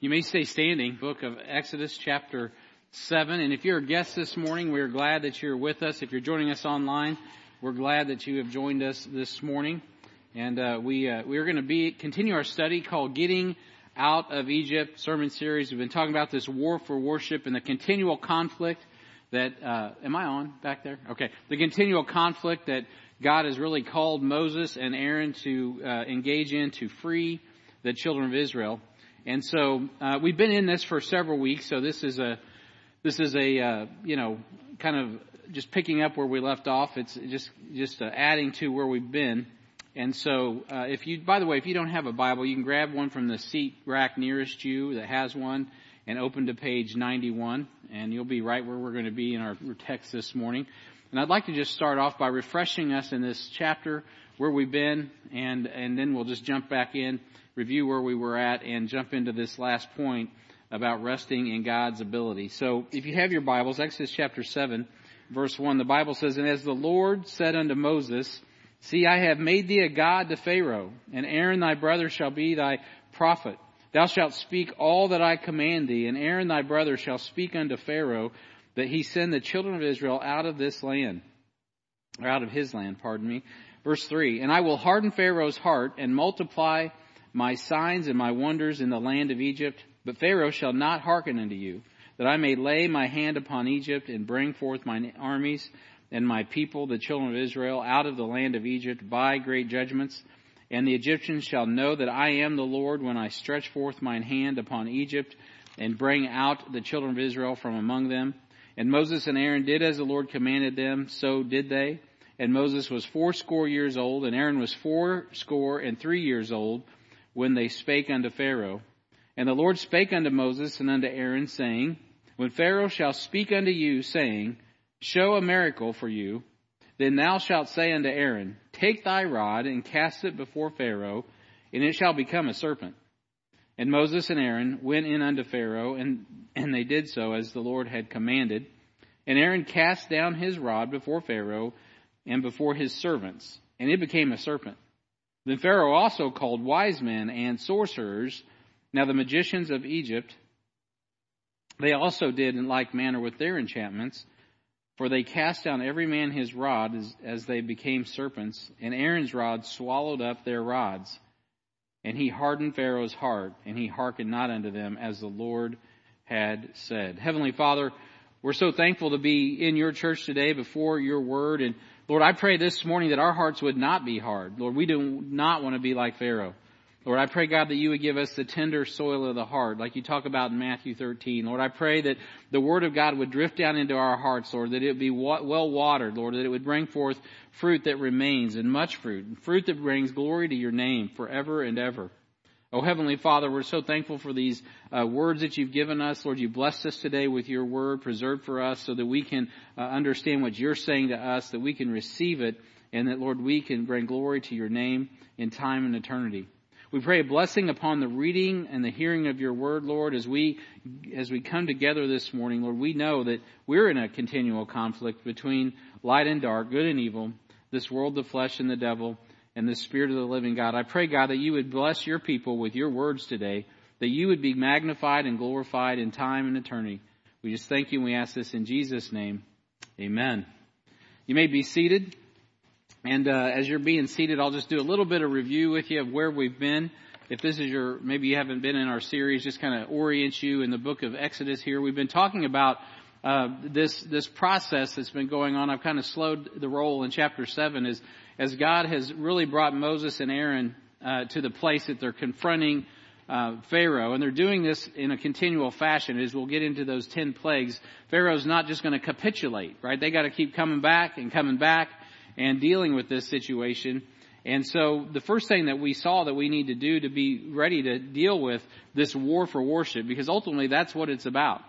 You may stay standing, book of Exodus, chapter 7. And if you're a guest this morning, we're glad that you're with us. If you're joining us online, we're glad that you have joined us this morning. And uh, we uh, we're going to be continue our study called "Getting Out of Egypt" sermon series. We've been talking about this war for worship and the continual conflict that. Uh, am I on back there? Okay, the continual conflict that God has really called Moses and Aaron to uh, engage in to free the children of Israel. And so uh, we've been in this for several weeks. So this is a this is a uh, you know kind of just picking up where we left off. It's just just uh, adding to where we've been. And so uh, if you by the way, if you don't have a Bible, you can grab one from the seat rack nearest you that has one and open to page 91, and you'll be right where we're going to be in our text this morning. And I'd like to just start off by refreshing us in this chapter where we've been, and and then we'll just jump back in review where we were at and jump into this last point about resting in God's ability. So if you have your Bibles, Exodus chapter 7, verse 1, the Bible says, And as the Lord said unto Moses, See, I have made thee a God to Pharaoh, and Aaron thy brother shall be thy prophet. Thou shalt speak all that I command thee, and Aaron thy brother shall speak unto Pharaoh, that he send the children of Israel out of this land, or out of his land, pardon me. Verse 3, And I will harden Pharaoh's heart, and multiply my signs and my wonders in the land of Egypt, but Pharaoh shall not hearken unto you, that I may lay my hand upon Egypt and bring forth mine armies and my people, the children of Israel, out of the land of Egypt by great judgments. And the Egyptians shall know that I am the Lord when I stretch forth mine hand upon Egypt and bring out the children of Israel from among them. And Moses and Aaron did as the Lord commanded them, so did they. And Moses was fourscore years old, and Aaron was fourscore and three years old when they spake unto Pharaoh. And the Lord spake unto Moses and unto Aaron, saying, When Pharaoh shall speak unto you, saying, Show a miracle for you, then thou shalt say unto Aaron, Take thy rod and cast it before Pharaoh, and it shall become a serpent. And Moses and Aaron went in unto Pharaoh, and, and they did so as the Lord had commanded. And Aaron cast down his rod before Pharaoh and before his servants, and it became a serpent. Then Pharaoh also called wise men and sorcerers. Now the magicians of Egypt, they also did in like manner with their enchantments, for they cast down every man his rod as, as they became serpents, and Aaron's rod swallowed up their rods. And he hardened Pharaoh's heart, and he hearkened not unto them as the Lord had said. Heavenly Father, we're so thankful to be in your church today before your word, and Lord, I pray this morning that our hearts would not be hard. Lord, we do not want to be like Pharaoh. Lord, I pray, God, that you would give us the tender soil of the heart, like you talk about in Matthew 13. Lord, I pray that the Word of God would drift down into our hearts, Lord, that it would be well watered, Lord, that it would bring forth fruit that remains and much fruit, fruit that brings glory to your name forever and ever. Oh, Heavenly Father, we're so thankful for these uh, words that you've given us. Lord, you blessed us today with your word preserved for us so that we can uh, understand what you're saying to us, that we can receive it, and that, Lord, we can bring glory to your name in time and eternity. We pray a blessing upon the reading and the hearing of your word, Lord, as we, as we come together this morning, Lord, we know that we're in a continual conflict between light and dark, good and evil, this world, the flesh, and the devil and the Spirit of the living God. I pray, God, that you would bless your people with your words today, that you would be magnified and glorified in time and eternity. We just thank you and we ask this in Jesus' name. Amen. You may be seated. And uh, as you're being seated, I'll just do a little bit of review with you of where we've been. If this is your, maybe you haven't been in our series, just kind of orient you in the book of Exodus here. We've been talking about uh, this this process that's been going on. I've kind of slowed the roll in chapter seven as as God has really brought Moses and Aaron uh, to the place that they're confronting uh, Pharaoh, and they're doing this in a continual fashion. As we'll get into those ten plagues, Pharaoh's not just going to capitulate, right? They got to keep coming back and coming back and dealing with this situation. And so the first thing that we saw that we need to do to be ready to deal with this war for worship, because ultimately that's what it's about.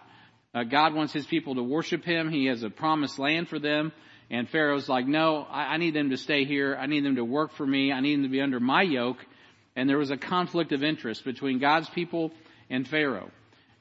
Uh, God wants His people to worship Him. He has a promised land for them. And Pharaoh's like, no, I, I need them to stay here. I need them to work for me. I need them to be under my yoke. And there was a conflict of interest between God's people and Pharaoh.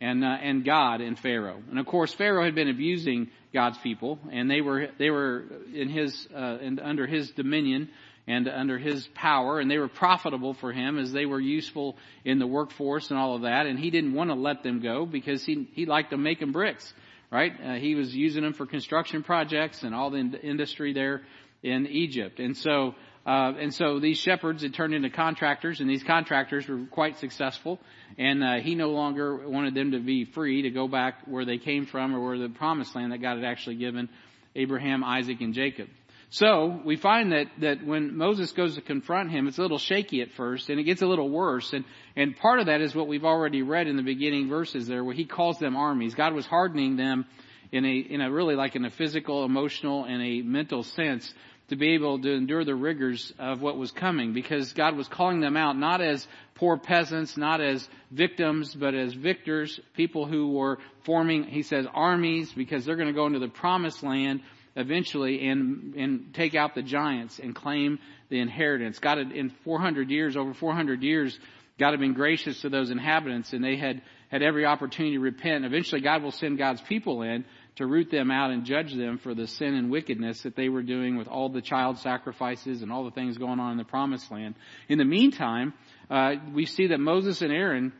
And, uh, and God and Pharaoh. And of course, Pharaoh had been abusing God's people, and they were, they were in his, uh, in, under his dominion, and under his power, and they were profitable for him as they were useful in the workforce and all of that. And he didn't want to let them go because he he liked them making bricks, right? Uh, he was using them for construction projects and all the in- industry there in Egypt. And so uh, and so these shepherds had turned into contractors, and these contractors were quite successful. And uh, he no longer wanted them to be free to go back where they came from or where the promised land that God had actually given Abraham, Isaac, and Jacob. So we find that, that when Moses goes to confront him, it's a little shaky at first and it gets a little worse. And, and part of that is what we've already read in the beginning verses there where he calls them armies. God was hardening them in a, in a really like in a physical, emotional, and a mental sense to be able to endure the rigors of what was coming because God was calling them out not as poor peasants, not as victims, but as victors, people who were forming, he says, armies because they're going to go into the promised land eventually and, and take out the giants and claim the inheritance. God had, in 400 years, over 400 years, God had been gracious to those inhabitants and they had, had every opportunity to repent. Eventually God will send God's people in to root them out and judge them for the sin and wickedness that they were doing with all the child sacrifices and all the things going on in the promised land. In the meantime, uh, we see that Moses and Aaron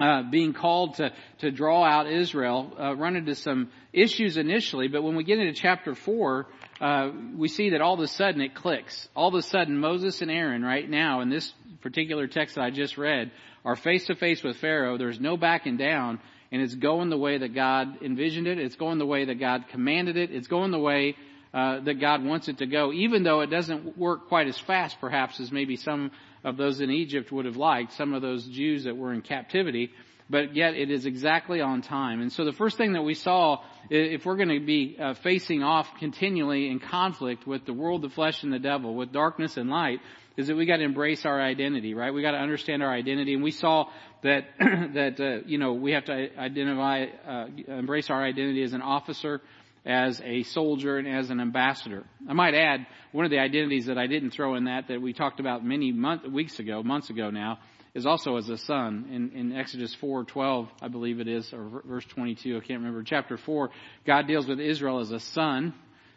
uh, being called to, to draw out Israel, uh, run into some issues initially, but when we get into chapter 4, uh, we see that all of a sudden it clicks. All of a sudden Moses and Aaron right now in this particular text that I just read are face to face with Pharaoh. There's no backing down and it's going the way that God envisioned it. It's going the way that God commanded it. It's going the way uh, that God wants it to go, even though it doesn't work quite as fast perhaps as maybe some of those in Egypt would have liked, some of those Jews that were in captivity, but yet it is exactly on time. And so the first thing that we saw, if we're going to be uh, facing off continually in conflict with the world, the flesh, and the devil, with darkness and light, is that we got to embrace our identity, right? We got to understand our identity, and we saw that that uh, you know we have to identify, uh, embrace our identity as an officer, as a soldier and as an ambassador. I might add one of the identities that I didn't throw in that that we talked about many weeks ago, months ago now, is also as a son. In, in Exodus 4:12, I believe it is, or verse 22, I can't remember. Chapter 4, God deals with Israel as a son.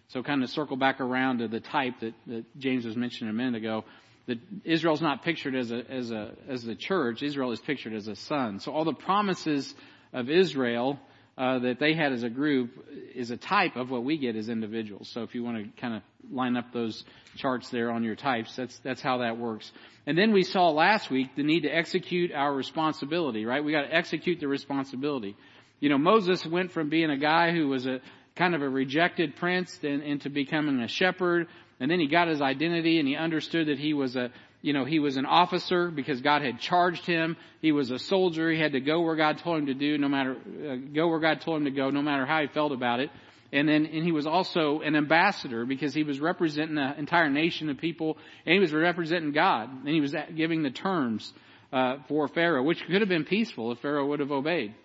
So kind of circle back around to the type that, that James was mentioning a minute ago. That Israel's not pictured as a as a as the church. Israel is pictured as a son. So all the promises of Israel uh, that they had as a group is a type of what we get as individuals. So if you want to kind of line up those charts there on your types, that's that's how that works. And then we saw last week the need to execute our responsibility, right? We got to execute the responsibility. You know, Moses went from being a guy who was a kind of a rejected prince and, into becoming a shepherd, and then he got his identity and he understood that he was a you know, he was an officer because God had charged him. He was a soldier. He had to go where God told him to do, no matter, uh, go where God told him to go, no matter how he felt about it. And then, and he was also an ambassador because he was representing the entire nation of people and he was representing God and he was giving the terms, uh, for Pharaoh, which could have been peaceful if Pharaoh would have obeyed.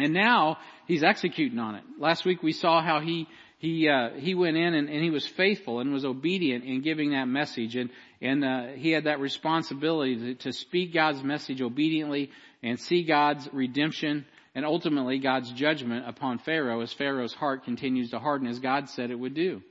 And now he's executing on it. Last week we saw how he he uh, he went in and, and, he was faithful and was obedient in giving that message and and uh, he had that responsibility to, to, speak God's message obediently and see God's redemption and ultimately God's judgment upon Pharaoh as Pharaoh's heart continues to harden as God said it would do.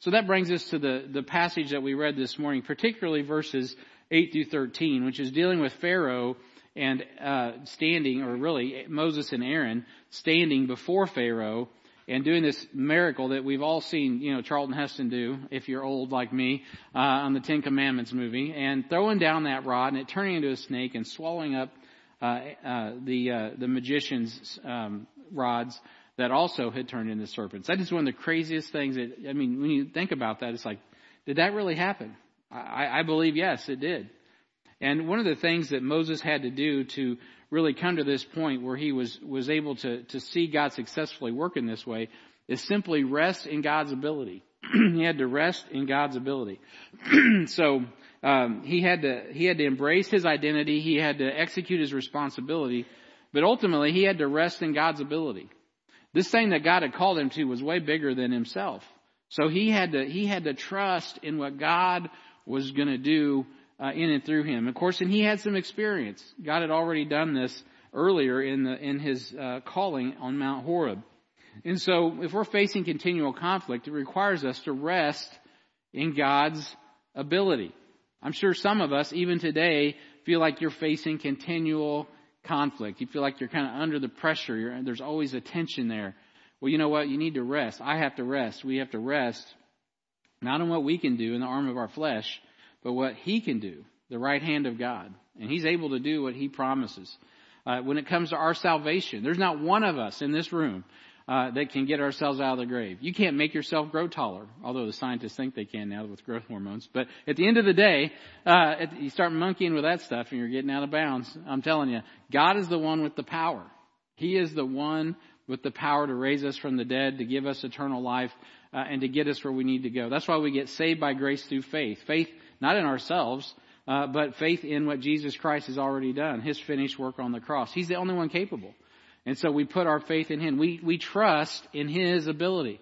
So that brings us to the the passage that we read this morning, particularly verses eight through thirteen, which is dealing with Pharaoh and uh, standing, or really Moses and Aaron standing before Pharaoh and doing this miracle that we've all seen, you know, Charlton Heston do, if you're old like me, uh, on the Ten Commandments movie, and throwing down that rod and it turning into a snake and swallowing up uh, uh, the uh, the magician's um, rods that also had turned into serpents. That is one of the craziest things. That I mean, when you think about that, it's like, did that really happen? I, I believe yes, it did. And one of the things that Moses had to do to really come to this point where he was, was able to, to see God successfully work in this way is simply rest in God's ability. he had to rest in God's ability. so, um, he had to, he had to embrace his identity. He had to execute his responsibility, but ultimately he had to rest in God's ability. This thing that God had called him to was way bigger than himself. So he had to, he had to trust in what God was going to do uh, in and through him. Of course, and he had some experience. God had already done this earlier in the in his uh, calling on Mount Horeb. And so, if we're facing continual conflict, it requires us to rest in God's ability. I'm sure some of us, even today, feel like you're facing continual conflict. You feel like you're kind of under the pressure. You're, there's always a tension there. Well, you know what? You need to rest. I have to rest. We have to rest, not on what we can do in the arm of our flesh, but what He can do, the right hand of God. And He's able to do what He promises. Uh, when it comes to our salvation, there's not one of us in this room uh, that can get ourselves out of the grave. You can't make yourself grow taller, although the scientists think they can now with growth hormones. But at the end of the day, uh, you start monkeying with that stuff and you're getting out of bounds. I'm telling you, God is the one with the power. He is the one with the power to raise us from the dead, to give us eternal life, uh, and to get us where we need to go. That's why we get saved by grace through faith. Faith not in ourselves, uh, but faith in what Jesus Christ has already done, His finished work on the cross. He's the only one capable. And so we put our faith in Him. We, we trust in His ability.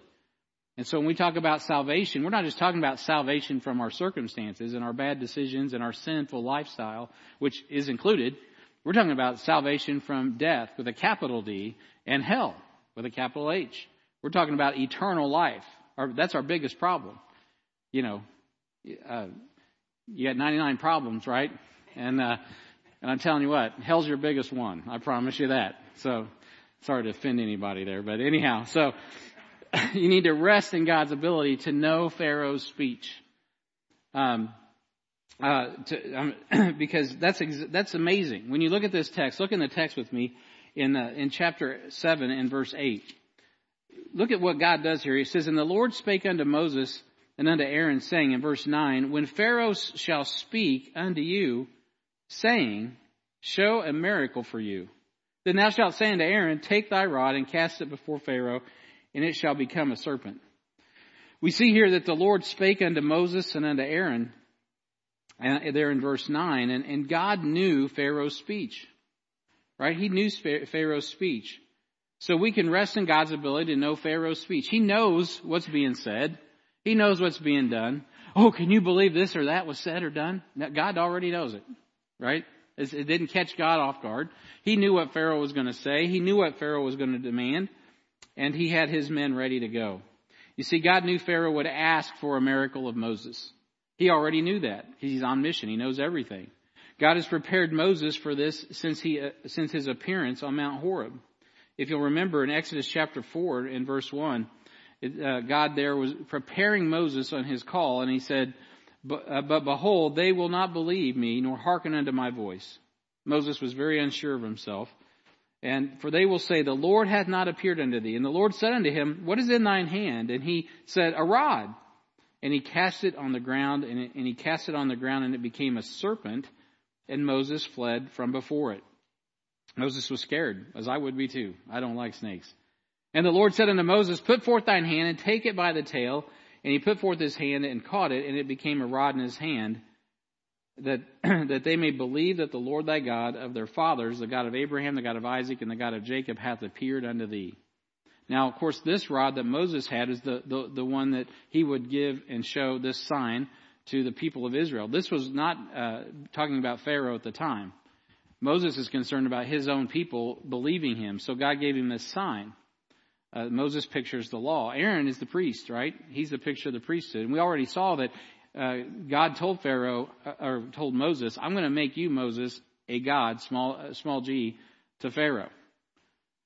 And so when we talk about salvation, we're not just talking about salvation from our circumstances and our bad decisions and our sinful lifestyle, which is included. We're talking about salvation from death with a capital D and hell with a capital H. We're talking about eternal life. Our, that's our biggest problem. You know, uh, you got 99 problems, right? And, uh, and I'm telling you what, hell's your biggest one. I promise you that. So Sorry to offend anybody there, but anyhow, so you need to rest in God's ability to know Pharaoh's speech. Um, uh, to, um, because that's ex- that's amazing. When you look at this text, look in the text with me in the, in chapter seven and verse eight. Look at what God does here. He says, "And the Lord spake unto Moses and unto Aaron, saying in verse nine, When Pharaoh shall speak unto you, saying, Show a miracle for you." Then thou shalt say unto Aaron, Take thy rod and cast it before Pharaoh, and it shall become a serpent. We see here that the Lord spake unto Moses and unto Aaron, and there in verse 9, and, and God knew Pharaoh's speech. Right? He knew Pharaoh's speech. So we can rest in God's ability to know Pharaoh's speech. He knows what's being said. He knows what's being done. Oh, can you believe this or that was said or done? God already knows it. Right? It didn't catch God off guard. He knew what Pharaoh was going to say. He knew what Pharaoh was going to demand. And he had his men ready to go. You see, God knew Pharaoh would ask for a miracle of Moses. He already knew that. He's on mission. He knows everything. God has prepared Moses for this since he, uh, since his appearance on Mount Horeb. If you'll remember in Exodus chapter 4 in verse 1, it, uh, God there was preparing Moses on his call and he said, but, uh, but behold, they will not believe me, nor hearken unto my voice. Moses was very unsure of himself. And for they will say, The Lord hath not appeared unto thee. And the Lord said unto him, What is in thine hand? And he said, A rod. And he cast it on the ground, and, it, and he cast it on the ground, and it became a serpent, and Moses fled from before it. Moses was scared, as I would be too. I don't like snakes. And the Lord said unto Moses, Put forth thine hand, and take it by the tail, and he put forth his hand and caught it, and it became a rod in his hand, that, that they may believe that the Lord thy God of their fathers, the God of Abraham, the God of Isaac, and the God of Jacob, hath appeared unto thee. Now, of course, this rod that Moses had is the, the, the one that he would give and show this sign to the people of Israel. This was not uh, talking about Pharaoh at the time. Moses is concerned about his own people believing him, so God gave him this sign. Uh, Moses pictures the law. Aaron is the priest, right? He's the picture of the priesthood. And we already saw that uh, God told Pharaoh, uh, or told Moses, I'm going to make you, Moses, a God, small, uh, small g, to Pharaoh.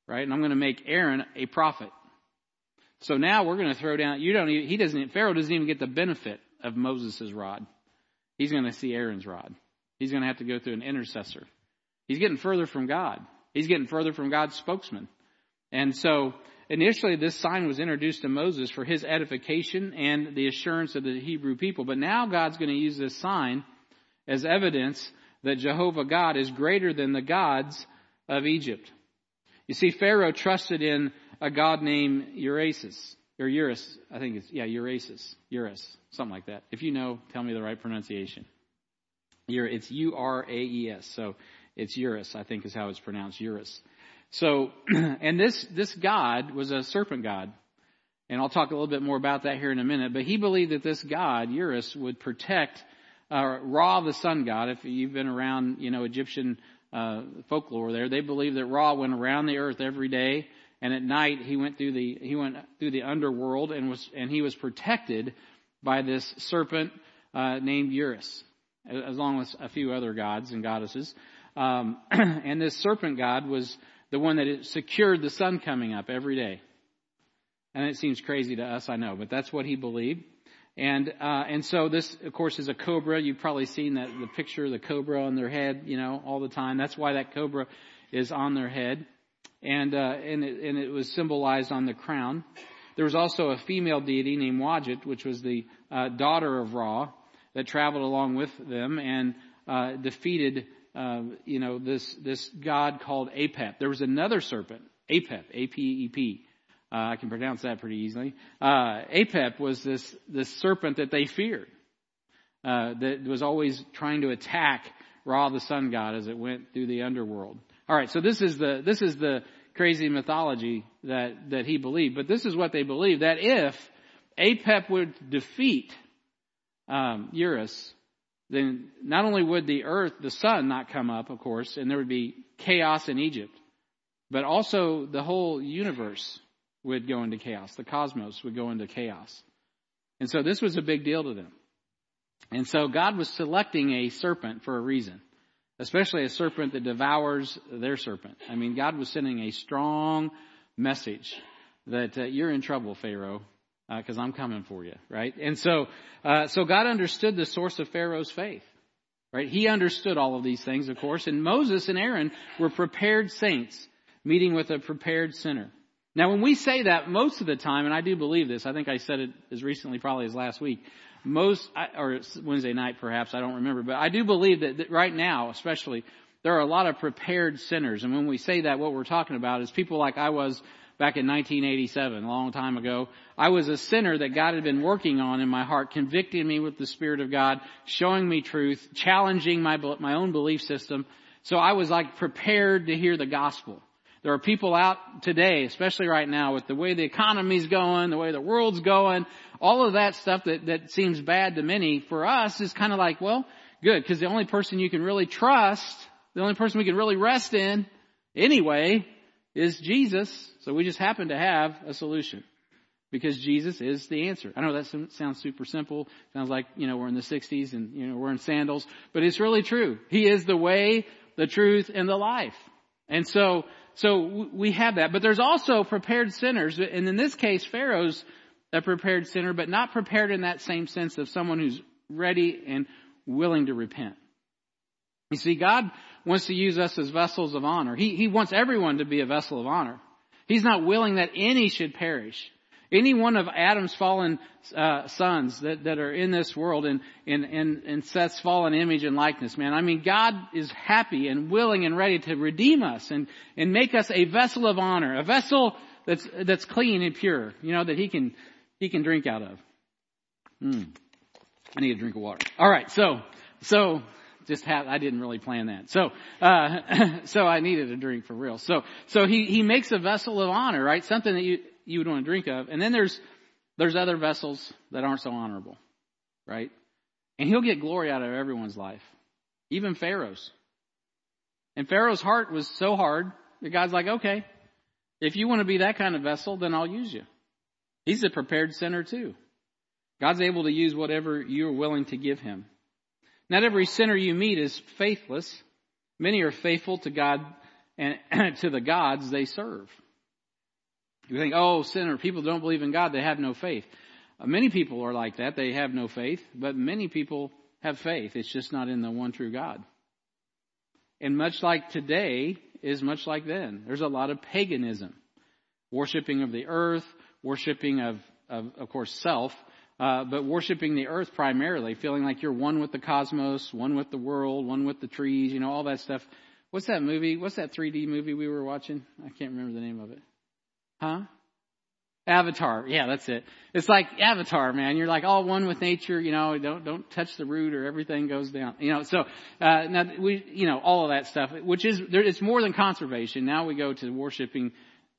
Right? And I'm going to make Aaron a prophet. So now we're going to throw down, you don't even, he doesn't, Pharaoh doesn't even get the benefit of Moses' rod. He's going to see Aaron's rod. He's going to have to go through an intercessor. He's getting further from God. He's getting further from God's spokesman. And so Initially, this sign was introduced to Moses for his edification and the assurance of the Hebrew people. But now God's going to use this sign as evidence that Jehovah God is greater than the gods of Egypt. You see, Pharaoh trusted in a god named Urasis, or Urus, I think it's, yeah, Urasis, Urus, something like that. If you know, tell me the right pronunciation. It's U-R-A-E-S, so it's Urus, I think is how it's pronounced, Urus. So, and this, this God was a serpent God. And I'll talk a little bit more about that here in a minute. But he believed that this God, Urus, would protect uh, Ra, the sun god. If you've been around, you know, Egyptian uh, folklore there, they believe that Ra went around the earth every day, and at night he went through the he went through the underworld and was and he was protected by this serpent uh, named Urus, along with a few other gods and goddesses. Um, and this serpent god was the one that secured the sun coming up every day. And it seems crazy to us, I know, but that's what he believed. And uh, and so this, of course, is a cobra. You've probably seen that the picture of the cobra on their head, you know, all the time. That's why that cobra is on their head, and uh, and it, and it was symbolized on the crown. There was also a female deity named Wadjet, which was the uh, daughter of Ra, that traveled along with them and uh, defeated, uh, you know, this this god called Apep. There was another serpent, Apep, A P E P, uh, I can pronounce that pretty easily. Uh, Apep was this, this serpent that they feared, uh, that was always trying to attack Ra, the sun god, as it went through the underworld. All right, so this is the this is the crazy mythology that that he believed. But this is what they believed: that if Apep would defeat um, Urus, then not only would the earth, the sun, not come up, of course, and there would be chaos in Egypt, but also the whole universe would go into chaos. The cosmos would go into chaos. And so this was a big deal to them. And so God was selecting a serpent for a reason, especially a serpent that devours their serpent. I mean, God was sending a strong message that uh, you're in trouble, Pharaoh, because uh, I'm coming for you, right? And so, uh, so God understood the source of Pharaoh's faith, right? He understood all of these things, of course, and Moses and Aaron were prepared saints meeting with a prepared sinner. Now, when we say that, most of the time, and I do believe this, I think I said it as recently probably as last week, most, or Wednesday night perhaps, I don't remember, but I do believe that, that right now, especially, there are a lot of prepared sinners. And when we say that, what we're talking about is people like I was back in 1987, a long time ago. I was a sinner that God had been working on in my heart, convicting me with the Spirit of God, showing me truth, challenging my, my own belief system. So I was like prepared to hear the gospel. There are people out today, especially right now, with the way the economy's going, the way the world's going, all of that stuff that, that seems bad to many, for us is kind of like, well, good, because the only person you can really trust, the only person we can really rest in, anyway, is Jesus. So we just happen to have a solution. Because Jesus is the answer. I know that sounds super simple. Sounds like, you know, we're in the 60s and, you know, we're in sandals. But it's really true. He is the way, the truth, and the life. And so, so we have that. But there's also prepared sinners. And in this case, Pharaoh's a prepared sinner, but not prepared in that same sense of someone who's ready and willing to repent. You see, God wants to use us as vessels of honor. He, he wants everyone to be a vessel of honor. He's not willing that any should perish. Any one of Adam's fallen uh, sons that, that are in this world and, and, and, and Seth's fallen image and likeness, man. I mean, God is happy and willing and ready to redeem us and, and make us a vessel of honor, a vessel that's, that's clean and pure, you know, that he can, he can drink out of. Hmm. I need a drink of water. All right. So, so just have, I didn't really plan that. So, uh, so I needed a drink for real. So, so he, he makes a vessel of honor, right? Something that you, you would want to drink of. And then there's, there's other vessels that aren't so honorable, right? And he'll get glory out of everyone's life, even Pharaoh's. And Pharaoh's heart was so hard that God's like, okay, if you want to be that kind of vessel, then I'll use you. He's a prepared sinner too. God's able to use whatever you're willing to give him. Not every sinner you meet is faithless. Many are faithful to God and to the gods they serve. You think, oh, sinner, people don't believe in God, they have no faith. Uh, many people are like that, they have no faith, but many people have faith. It's just not in the one true God. And much like today is much like then. There's a lot of paganism. Worshipping of the earth, worshipping of, of, of course, self, uh, but worshiping the earth primarily, feeling like you're one with the cosmos, one with the world, one with the trees, you know, all that stuff. What's that movie? What's that 3D movie we were watching? I can't remember the name of it. Huh? Avatar. Yeah, that's it. It's like Avatar, man. You're like all one with nature, you know, don't, don't touch the root or everything goes down. You know, so, uh, now we, you know, all of that stuff, which is, there, it's more than conservation. Now we go to worshiping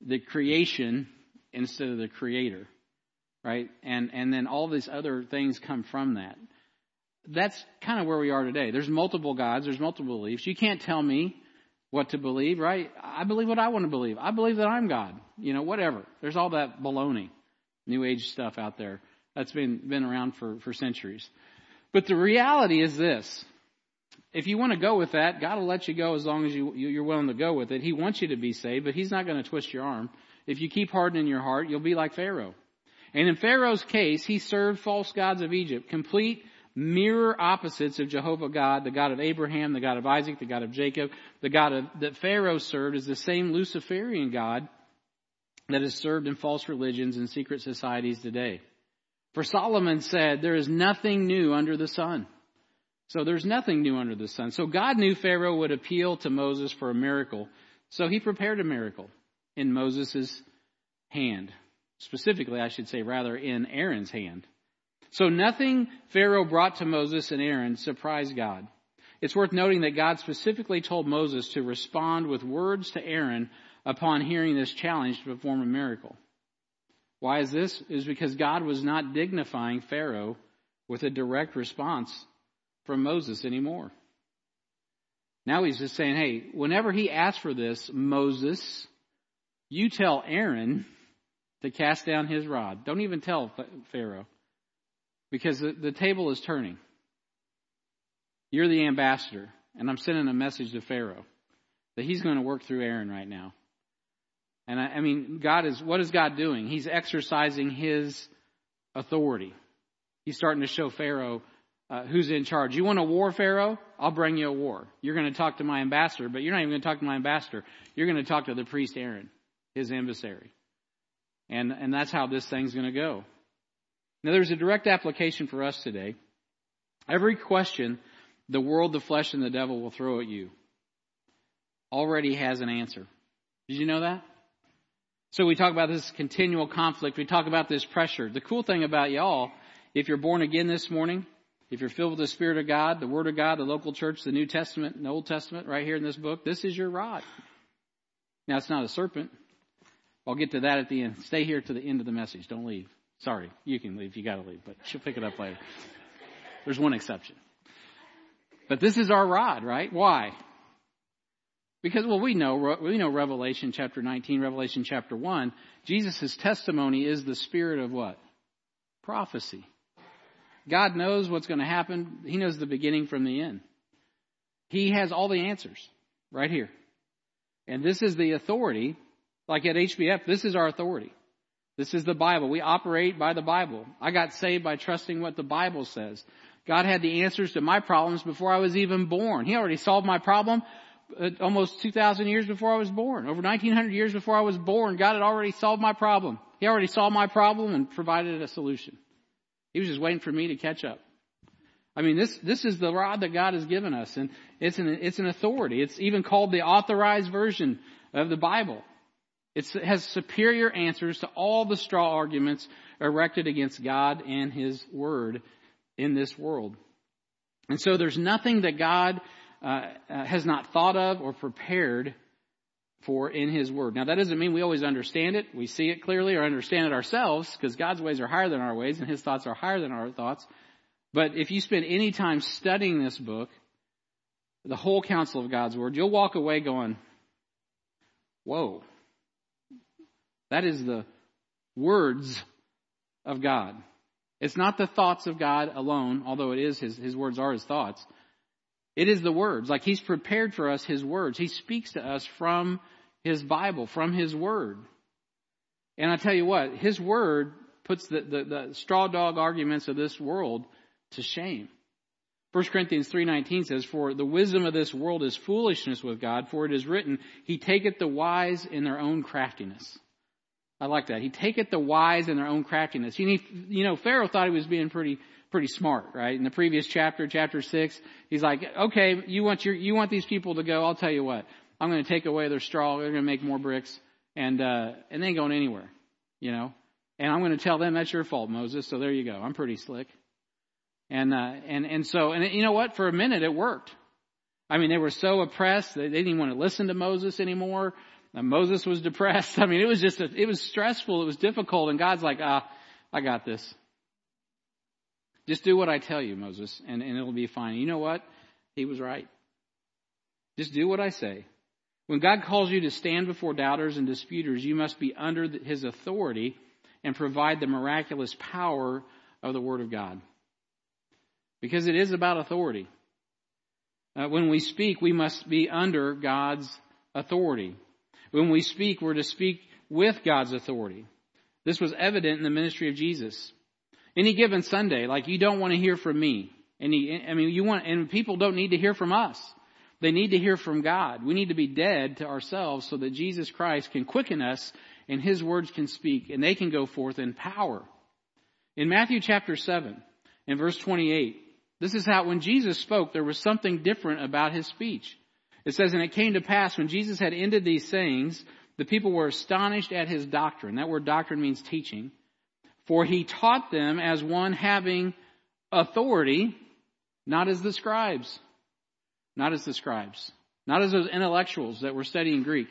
the creation instead of the creator. Right? And, and then all these other things come from that. That's kind of where we are today. There's multiple gods, there's multiple beliefs. You can't tell me what to believe, right? I believe what I want to believe. I believe that I'm God. You know, whatever. There's all that baloney, new age stuff out there that's been been around for for centuries. But the reality is this. If you want to go with that, God will let you go as long as you, you're willing to go with it. He wants you to be saved, but He's not going to twist your arm. If you keep hardening your heart, you'll be like Pharaoh. And in Pharaoh's case, he served false gods of Egypt, complete mirror opposites of Jehovah God, the God of Abraham, the God of Isaac, the God of Jacob. The God of, that Pharaoh served is the same Luciferian God that is served in false religions and secret societies today. For Solomon said, there is nothing new under the sun. So there's nothing new under the sun. So God knew Pharaoh would appeal to Moses for a miracle. So he prepared a miracle in Moses' hand. Specifically, I should say, rather, in Aaron's hand. So nothing Pharaoh brought to Moses and Aaron surprised God. It's worth noting that God specifically told Moses to respond with words to Aaron upon hearing this challenge to perform a miracle. Why is this? Is because God was not dignifying Pharaoh with a direct response from Moses anymore. Now he's just saying, hey, whenever he asks for this, Moses, you tell Aaron to cast down his rod. Don't even tell Pharaoh because the, the table is turning. You're the ambassador, and I'm sending a message to Pharaoh that he's going to work through Aaron right now. And I, I mean, God is, what is God doing? He's exercising his authority. He's starting to show Pharaoh uh, who's in charge. You want a war, Pharaoh? I'll bring you a war. You're going to talk to my ambassador, but you're not even going to talk to my ambassador. You're going to talk to the priest Aaron, his emissary. And, and that's how this thing's going to go. Now, there's a direct application for us today. Every question the world, the flesh, and the devil will throw at you already has an answer. Did you know that? So we talk about this continual conflict. We talk about this pressure. The cool thing about y'all, if you're born again this morning, if you're filled with the Spirit of God, the Word of God, the local church, the New Testament, and the Old Testament, right here in this book, this is your rod. Now, it's not a serpent. I'll get to that at the end. Stay here to the end of the message. Don't leave. Sorry, you can leave. You got to leave, but she'll pick it up later. There's one exception. But this is our rod, right? Why? Because, well, we know, we know Revelation chapter 19, Revelation chapter 1. Jesus' testimony is the spirit of what? Prophecy. God knows what's going to happen. He knows the beginning from the end. He has all the answers right here. And this is the authority, like at HBF, this is our authority. This is the Bible. We operate by the Bible. I got saved by trusting what the Bible says. God had the answers to my problems before I was even born. He already solved my problem uh, almost 2,000 years before I was born. Over 1,900 years before I was born, God had already solved my problem. He already solved my problem and provided a solution. He was just waiting for me to catch up. I mean, this, this is the rod that God has given us, and it's an, it's an authority. It's even called the authorized version of the Bible. It has superior answers to all the straw arguments erected against God and His Word in this world. And so there's nothing that God uh, uh, has not thought of or prepared for in His Word. Now that doesn't mean we always understand it, we see it clearly or understand it ourselves, because God's ways are higher than our ways and His thoughts are higher than our thoughts. But if you spend any time studying this book, the whole counsel of God's Word, you'll walk away going, whoa, that is the words of God. It's not the thoughts of God alone, although it is his, his words are his thoughts. It is the words. Like he's prepared for us his words. He speaks to us from his Bible, from his word. And I tell you what, his word puts the, the, the straw dog arguments of this world to shame. 1 Corinthians 3.19 says, For the wisdom of this world is foolishness with God, for it is written, He taketh the wise in their own craftiness. I like that. He taketh the wise in their own craftiness. You, need, you know, Pharaoh thought he was being pretty, pretty smart, right? In the previous chapter, chapter six, he's like, okay, you want your, you want these people to go, I'll tell you what. I'm going to take away their straw, they're going to make more bricks, and, uh, and they ain't going anywhere, you know? And I'm going to tell them that's your fault, Moses, so there you go. I'm pretty slick. And, uh, and, and so, and you know what? For a minute it worked. I mean, they were so oppressed, they, they didn't want to listen to Moses anymore. And Moses was depressed. I mean, it was just, a, it was stressful. It was difficult. And God's like, ah, I got this. Just do what I tell you, Moses, and, and it'll be fine. You know what? He was right. Just do what I say. When God calls you to stand before doubters and disputers, you must be under his authority and provide the miraculous power of the Word of God. because it is about authority. Uh, when we speak, we must be under God's authority. When we speak, we're to speak with God's authority. This was evident in the ministry of Jesus. Any given Sunday, like you don't want to hear from me. Any, I mean, you want, and people don't need to hear from us. They need to hear from God. We need to be dead to ourselves so that Jesus Christ can quicken us and His words can speak and they can go forth in power. In Matthew chapter 7, in verse 28, this is how when Jesus spoke, there was something different about His speech. It says, And it came to pass when Jesus had ended these sayings, the people were astonished at His doctrine. That word doctrine means teaching. For He taught them as one having authority, not as the scribes. Not as the scribes. Not as those intellectuals that were studying Greek.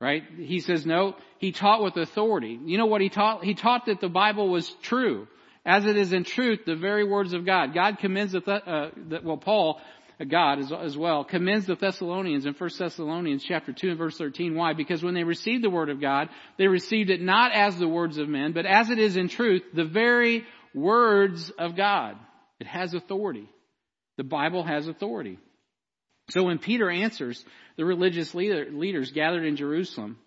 Right? He says, no, he taught with authority. You know what he taught? He taught that the Bible was true. As it is in truth, the very words of God. God commends the, uh, the well, Paul, God as, as, well, commends the Thessalonians in 1 Thessalonians chapter 2 and verse 13. Why? Because when they received the word of God, they received it not as the words of men, but as it is in truth, the very words of God. It has authority. The Bible has authority. So when Peter answers the religious leader, leaders gathered in Jerusalem,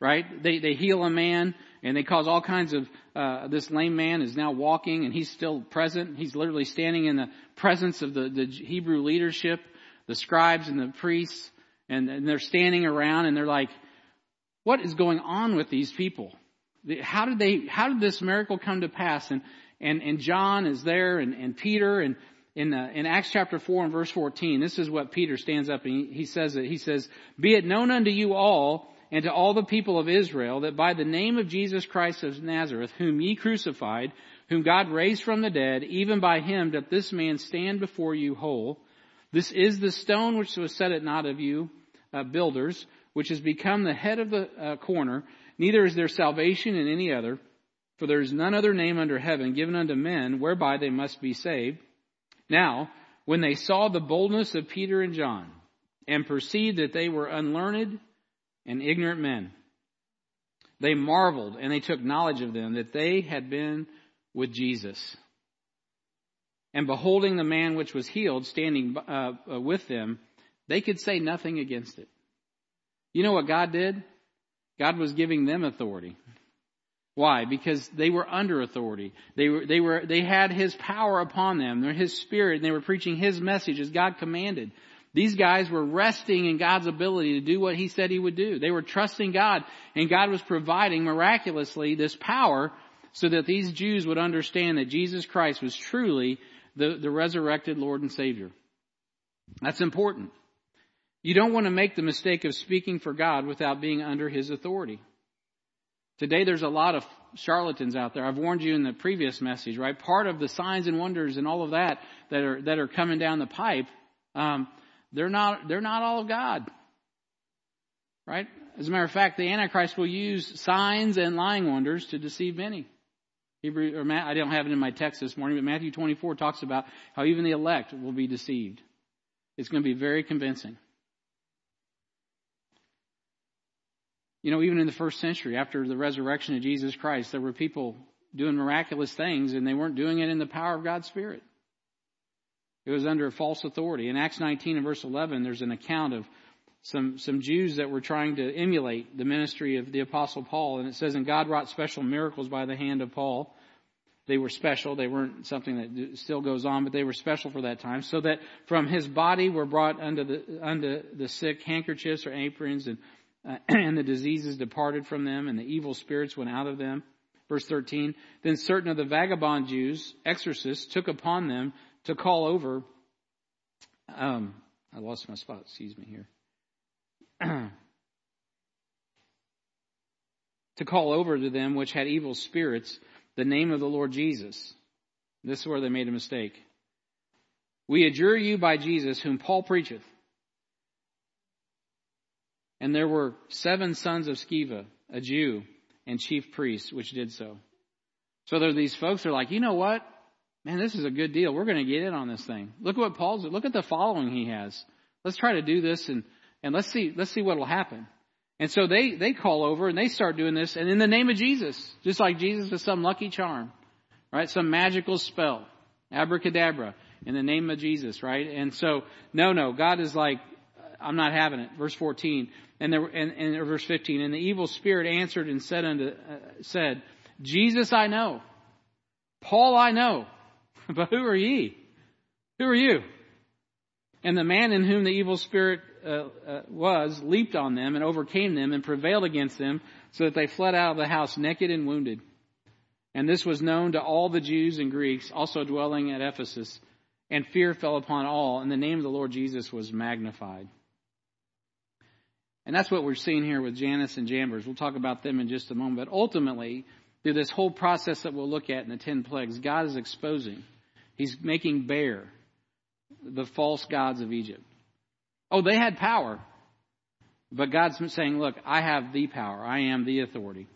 right? They, they heal a man and they cause all kinds of, uh, this lame man is now walking and he's still present. He's literally standing in the presence of the, the Hebrew leadership, the scribes and the priests, and, and they're standing around and they're like, what is going on with these people? How did they, how did this miracle come to pass? And, and, and John is there and, and Peter and in, uh, in Acts chapter 4 and verse 14, this is what Peter stands up and he, he says it. He says, Be it known unto you all and to all the people of Israel that by the name of Jesus Christ of Nazareth, whom ye crucified, whom God raised from the dead, even by him doth this man stand before you whole. This is the stone which was set at naught of you, uh, builders, which has become the head of the uh, corner. Neither is there salvation in any other, for there is none other name under heaven given unto men whereby they must be saved. Now, when they saw the boldness of Peter and John and perceived that they were unlearned and ignorant men, they marveled and they took knowledge of them that they had been with Jesus. And beholding the man which was healed standing uh, uh with them, they could say nothing against it. You know what God did? God was giving them authority. Why? Because they were under authority. They were, they were, they had His power upon them. His Spirit and they were preaching His message as God commanded. These guys were resting in God's ability to do what He said He would do. They were trusting God and God was providing miraculously this power so that these Jews would understand that Jesus Christ was truly the, the resurrected Lord and Savior. That's important. You don't want to make the mistake of speaking for God without being under His authority. Today there's a lot of charlatans out there. I've warned you in the previous message, right? Part of the signs and wonders and all of that that are that are coming down the pipe, um, they're not they're not all of God, right? As a matter of fact, the Antichrist will use signs and lying wonders to deceive many. Hebrew or Matt, I don't have it in my text this morning, but Matthew 24 talks about how even the elect will be deceived. It's going to be very convincing. You know, even in the first century, after the resurrection of Jesus Christ, there were people doing miraculous things and they weren't doing it in the power of God's Spirit. It was under false authority. In Acts 19 and verse 11, there's an account of some, some Jews that were trying to emulate the ministry of the apostle Paul. And it says, and God wrought special miracles by the hand of Paul. They were special. They weren't something that still goes on, but they were special for that time. So that from his body were brought unto the, unto the sick handkerchiefs or aprons and uh, and the diseases departed from them, and the evil spirits went out of them. Verse 13, then certain of the vagabond Jews, exorcists, took upon them to call over, um, I lost my spot, excuse me here. to call over to them which had evil spirits the name of the Lord Jesus. This is where they made a mistake. We adjure you by Jesus, whom Paul preacheth, and there were seven sons of Sceva, a Jew, and chief priests, which did so. So there are these folks who are like, you know what? Man, this is a good deal. We're going to get in on this thing. Look at what Paul's, look at the following he has. Let's try to do this and, and let's see, let's see what will happen. And so they, they call over and they start doing this and in the name of Jesus, just like Jesus is some lucky charm, right? Some magical spell, abracadabra. in the name of Jesus, right? And so, no, no, God is like, I'm not having it. Verse 14, and, there, and, and verse 15, and the evil spirit answered and said unto, uh, said, Jesus I know, Paul I know, but who are ye? Who are you? And the man in whom the evil spirit uh, uh, was leaped on them and overcame them and prevailed against them, so that they fled out of the house naked and wounded. And this was known to all the Jews and Greeks also dwelling at Ephesus. And fear fell upon all, and the name of the Lord Jesus was magnified. And that's what we're seeing here with Jannes and Jambres. We'll talk about them in just a moment. But ultimately, through this whole process that we'll look at in the ten plagues, God is exposing, He's making bare the false gods of Egypt. Oh, they had power. But God's saying, look, I have the power. I am the authority.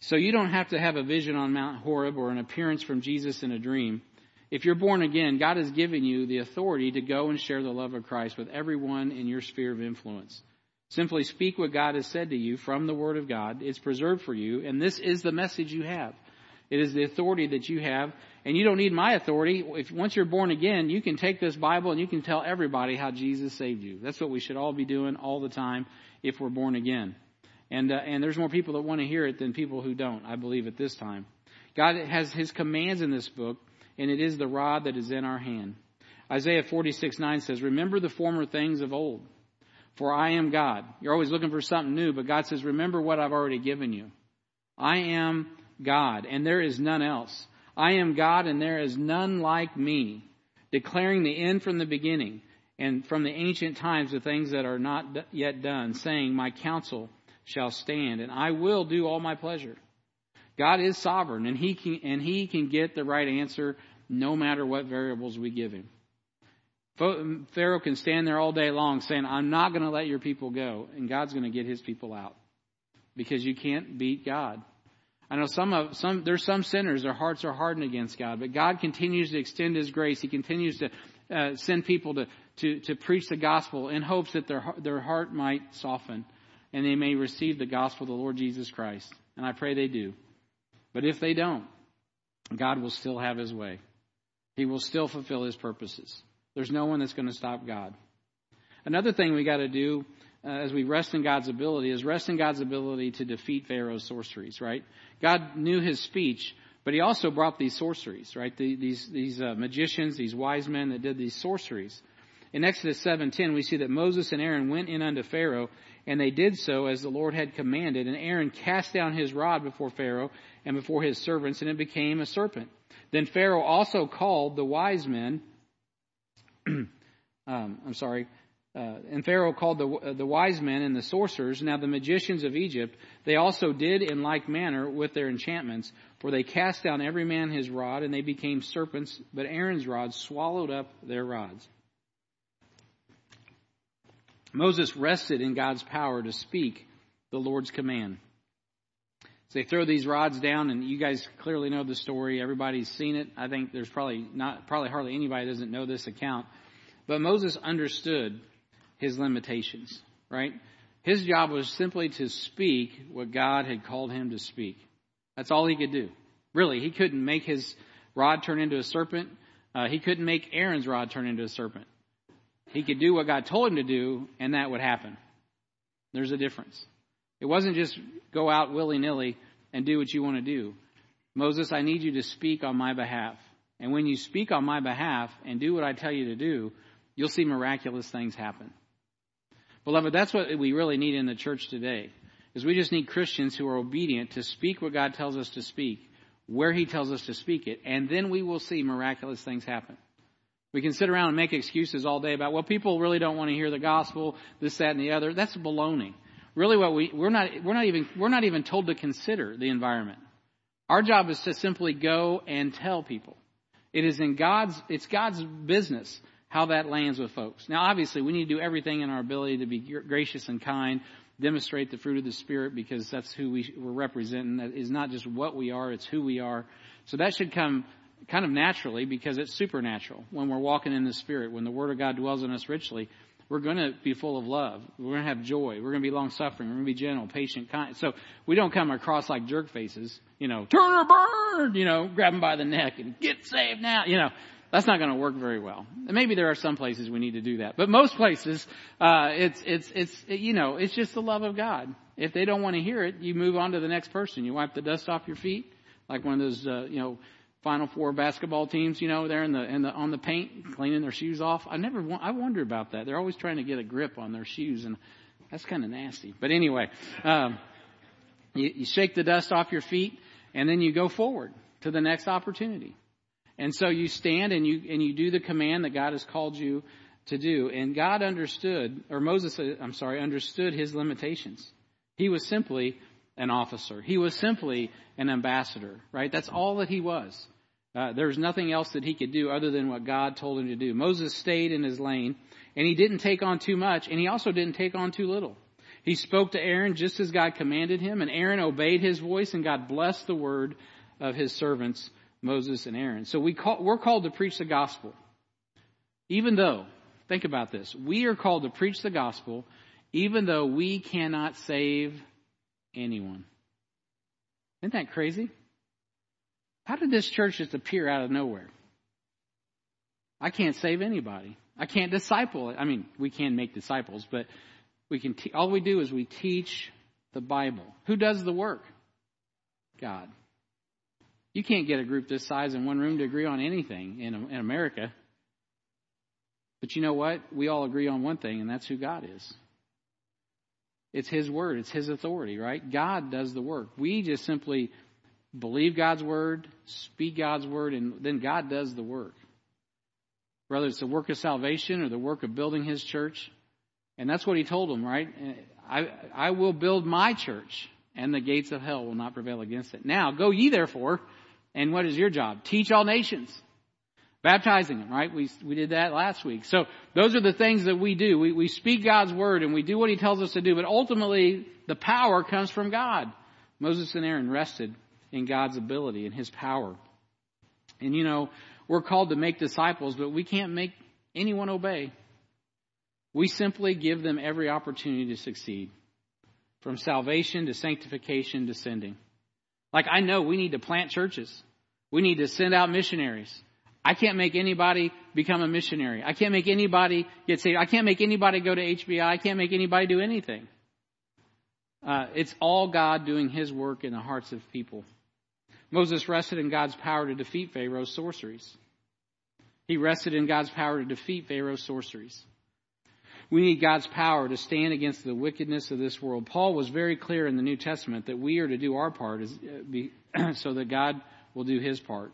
So you don't have to have a vision on Mount Horeb or an appearance from Jesus in a dream. If you're born again, God has given you the authority to go and share the love of Christ with everyone in your sphere of influence. Simply speak what God has said to you from the Word of God. It's preserved for you, and this is the message you have. It is the authority that you have, and you don't need my authority. If once you're born again, you can take this Bible and you can tell everybody how Jesus saved you. That's what we should all be doing all the time if we're born again. And uh, and there's more people that want to hear it than people who don't. I believe at this time. God has His commands in this book, and it is the rod that is in our hand. Isaiah 46 9 says, "Remember the former things of old." For I am God. You're always looking for something new, but God says, Remember what I've already given you. I am God, and there is none else. I am God, and there is none like me, declaring the end from the beginning, and from the ancient times the things that are not yet done, saying, My counsel shall stand, and I will do all my pleasure. God is sovereign, and he can, and he can get the right answer no matter what variables we give him. Pharaoh can stand there all day long saying, I'm not going to let your people go. And God's going to get his people out. Because you can't beat God. I know some of some there's some sinners their hearts are hardened against God, but God continues to extend His grace. He continues to uh, send people to, to to preach the gospel in hopes that their their heart might soften and they may receive the gospel of the Lord Jesus Christ. And I pray they do. But if they don't, God will still have His way. He will still fulfill His purposes. There's no one that's going to stop God. Another thing we got to do uh, as we rest in God's ability is rest in God's ability to defeat Pharaoh's sorceries, right? God knew his speech, but he also brought these sorceries, right? The, these these uh, magicians, these wise men that did these sorceries. In Exodus 7:10, we see that Moses and Aaron went in unto Pharaoh, and they did so as the Lord had commanded. And Aaron cast down his rod before Pharaoh and before his servants, and it became a serpent. Then Pharaoh also called the wise men um, I'm sorry. Uh, and Pharaoh called the, uh, the wise men and the sorcerers, now the magicians of Egypt, they also did in like manner with their enchantments, for they cast down every man his rod, and they became serpents, but Aaron's rod swallowed up their rods. Moses rested in God's power to speak the Lord's command. So they throw these rods down, and you guys clearly know the story. Everybody's seen it. I think there's probably not, probably hardly anybody doesn't know this account. But Moses understood his limitations, right? His job was simply to speak what God had called him to speak. That's all he could do. Really, he couldn't make his rod turn into a serpent. Uh, he couldn't make Aaron's rod turn into a serpent. He could do what God told him to do, and that would happen. There's a difference. It wasn't just go out willy nilly and do what you want to do. Moses, I need you to speak on my behalf. And when you speak on my behalf and do what I tell you to do, you'll see miraculous things happen. Beloved, that's what we really need in the church today. Is we just need Christians who are obedient to speak what God tells us to speak, where He tells us to speak it, and then we will see miraculous things happen. We can sit around and make excuses all day about, well, people really don't want to hear the gospel, this, that, and the other. That's baloney. Really what we, we're not, we're not even, we're not even told to consider the environment. Our job is to simply go and tell people. It is in God's, it's God's business how that lands with folks. Now obviously we need to do everything in our ability to be gracious and kind, demonstrate the fruit of the Spirit because that's who we, we're representing. That is not just what we are, it's who we are. So that should come kind of naturally because it's supernatural when we're walking in the Spirit, when the Word of God dwells in us richly we're going to be full of love. We're going to have joy. We're going to be long suffering. We're going to be gentle, patient, kind. So we don't come across like jerk faces, you know, turn or burn, you know, grab them by the neck and get saved now, you know. That's not going to work very well. And maybe there are some places we need to do that, but most places, uh, it's it's it's you know it's just the love of God. If they don't want to hear it, you move on to the next person. You wipe the dust off your feet, like one of those uh, you know Final Four basketball teams. You know, they're in the in the on the paint, cleaning their shoes off. I never I wonder about that. They're always trying to get a grip on their shoes, and that's kind of nasty. But anyway, um, you, you shake the dust off your feet, and then you go forward to the next opportunity. And so you stand and you, and you do the command that God has called you to do. And God understood, or Moses, I'm sorry, understood his limitations. He was simply an officer. He was simply an ambassador, right? That's all that he was. Uh, there was nothing else that he could do other than what God told him to do. Moses stayed in his lane, and he didn't take on too much, and he also didn't take on too little. He spoke to Aaron just as God commanded him, and Aaron obeyed his voice, and God blessed the word of his servants Moses and Aaron. So we call, we're called to preach the gospel. Even though, think about this, we are called to preach the gospel even though we cannot save anyone. Isn't that crazy? How did this church just appear out of nowhere? I can't save anybody. I can't disciple. I mean, we can make disciples, but we can. Te- all we do is we teach the Bible. Who does the work? God. You can't get a group this size in one room to agree on anything in, in America. But you know what? We all agree on one thing, and that's who God is. It's His Word, it's His authority, right? God does the work. We just simply believe God's Word, speak God's Word, and then God does the work. Whether it's the work of salvation or the work of building His church. And that's what He told them, right? I, I will build my church, and the gates of hell will not prevail against it. Now, go ye therefore and what is your job? Teach all nations. Baptizing them, right? We, we did that last week. So those are the things that we do. We, we speak God's word and we do what He tells us to do, but ultimately the power comes from God. Moses and Aaron rested in God's ability and His power. And you know, we're called to make disciples, but we can't make anyone obey. We simply give them every opportunity to succeed. From salvation to sanctification to sending. Like I know we need to plant churches. We need to send out missionaries. I can't make anybody become a missionary. I can't make anybody get saved. I can't make anybody go to HBI. I can't make anybody do anything. Uh, it's all God doing His work in the hearts of people. Moses rested in God's power to defeat Pharaoh's sorceries. He rested in God's power to defeat Pharaoh's sorceries. We need God's power to stand against the wickedness of this world. Paul was very clear in the New Testament that we are to do our part uh, so that God will do his part.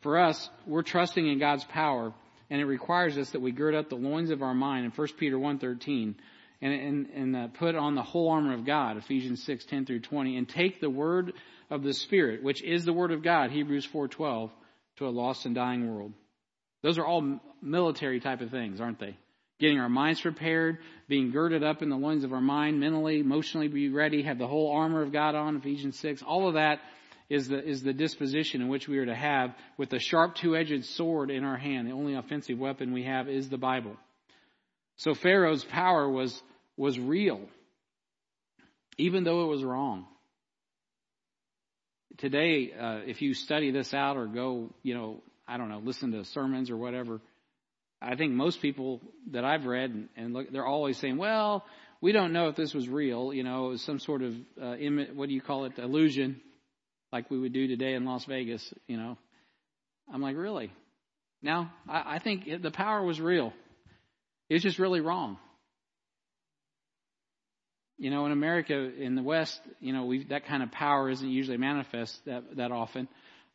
For us, we're trusting in God's power, and it requires us that we gird up the loins of our mind in 1 Peter 1.13 and, and, and uh, put on the whole armor of God, Ephesians 6, 10 through 20, and take the word of the Spirit, which is the word of God, Hebrews 4.12, to a lost and dying world. Those are all military type of things, aren't they? Getting our minds prepared, being girded up in the loins of our mind, mentally, emotionally be ready, have the whole armor of God on, Ephesians 6. All of that is the, is the disposition in which we are to have with the sharp two-edged sword in our hand. The only offensive weapon we have is the Bible. So Pharaoh's power was, was real, even though it was wrong. Today, uh, if you study this out or go, you know, I don't know, listen to sermons or whatever, I think most people that I've read and, look, they're always saying, well, we don't know if this was real. You know, it was some sort of, uh, Im- what do you call it, illusion, like we would do today in Las Vegas, you know. I'm like, really? Now, I, I think the power was real. It's just really wrong. You know, in America, in the West, you know, we that kind of power isn't usually manifest that that often.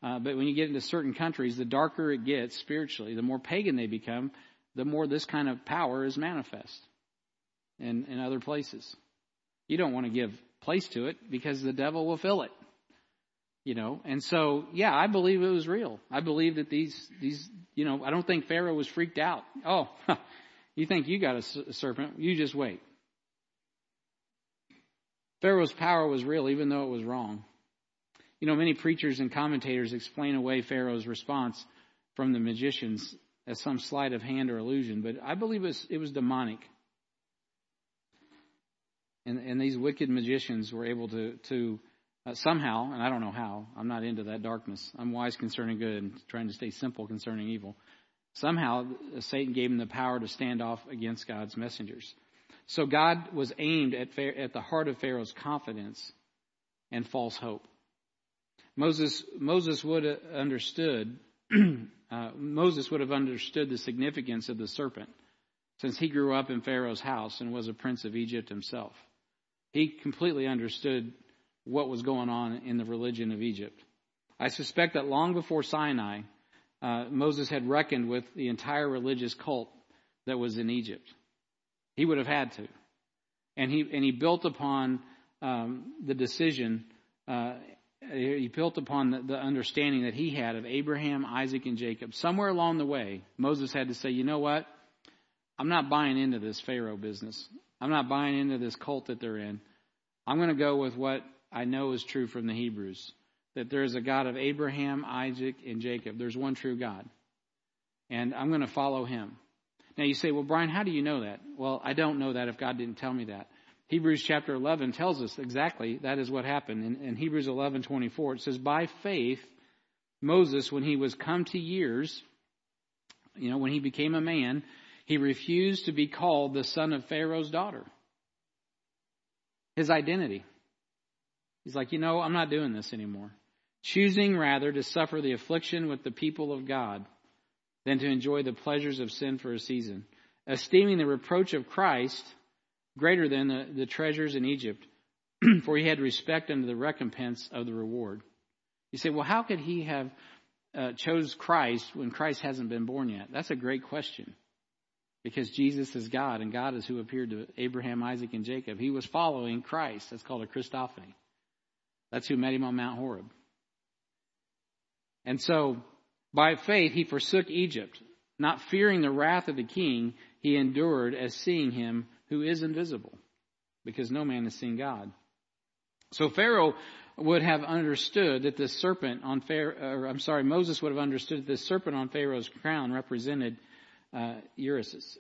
Uh, but when you get into certain countries, the darker it gets spiritually, the more pagan they become, the more this kind of power is manifest in, in other places. You don't want to give place to it because the devil will fill it. You know, and so, yeah, I believe it was real. I believe that these, these, you know, I don't think Pharaoh was freaked out. Oh, you think you got a serpent? You just wait. Pharaoh's power was real, even though it was wrong. You know, many preachers and commentators explain away Pharaoh's response from the magicians as some sleight of hand or illusion, but I believe it was, it was demonic. And, and these wicked magicians were able to, to uh, somehow, and I don't know how, I'm not into that darkness. I'm wise concerning good and trying to stay simple concerning evil. Somehow, Satan gave him the power to stand off against God's messengers. So God was aimed at, at the heart of Pharaoh's confidence and false hope. Moses, Moses would have understood, uh, Moses would have understood the significance of the serpent since he grew up in Pharaoh's house and was a prince of Egypt himself. He completely understood what was going on in the religion of Egypt. I suspect that long before Sinai, uh, Moses had reckoned with the entire religious cult that was in Egypt. He would have had to. And he, and he built upon um, the decision, uh, he built upon the, the understanding that he had of Abraham, Isaac, and Jacob. Somewhere along the way, Moses had to say, you know what? I'm not buying into this Pharaoh business. I'm not buying into this cult that they're in. I'm going to go with what I know is true from the Hebrews that there is a God of Abraham, Isaac, and Jacob. There's one true God. And I'm going to follow him. Now you say, well, Brian, how do you know that? Well, I don't know that if God didn't tell me that. Hebrews chapter 11 tells us exactly that is what happened. In, in Hebrews 11, 24, it says, by faith, Moses, when he was come to years, you know, when he became a man, he refused to be called the son of Pharaoh's daughter. His identity. He's like, you know, I'm not doing this anymore choosing rather to suffer the affliction with the people of God than to enjoy the pleasures of sin for a season, esteeming the reproach of Christ greater than the, the treasures in Egypt, for he had respect unto the recompense of the reward. You say, well, how could he have uh, chose Christ when Christ hasn't been born yet? That's a great question. Because Jesus is God, and God is who appeared to Abraham, Isaac, and Jacob. He was following Christ. That's called a Christophany. That's who met him on Mount Horeb. And so, by faith, he forsook Egypt. Not fearing the wrath of the king, he endured as seeing him who is invisible, because no man has seen God. So Pharaoh would have understood that the serpent on Pharaoh, I'm sorry, Moses would have understood that the serpent on Pharaoh's crown represented uh.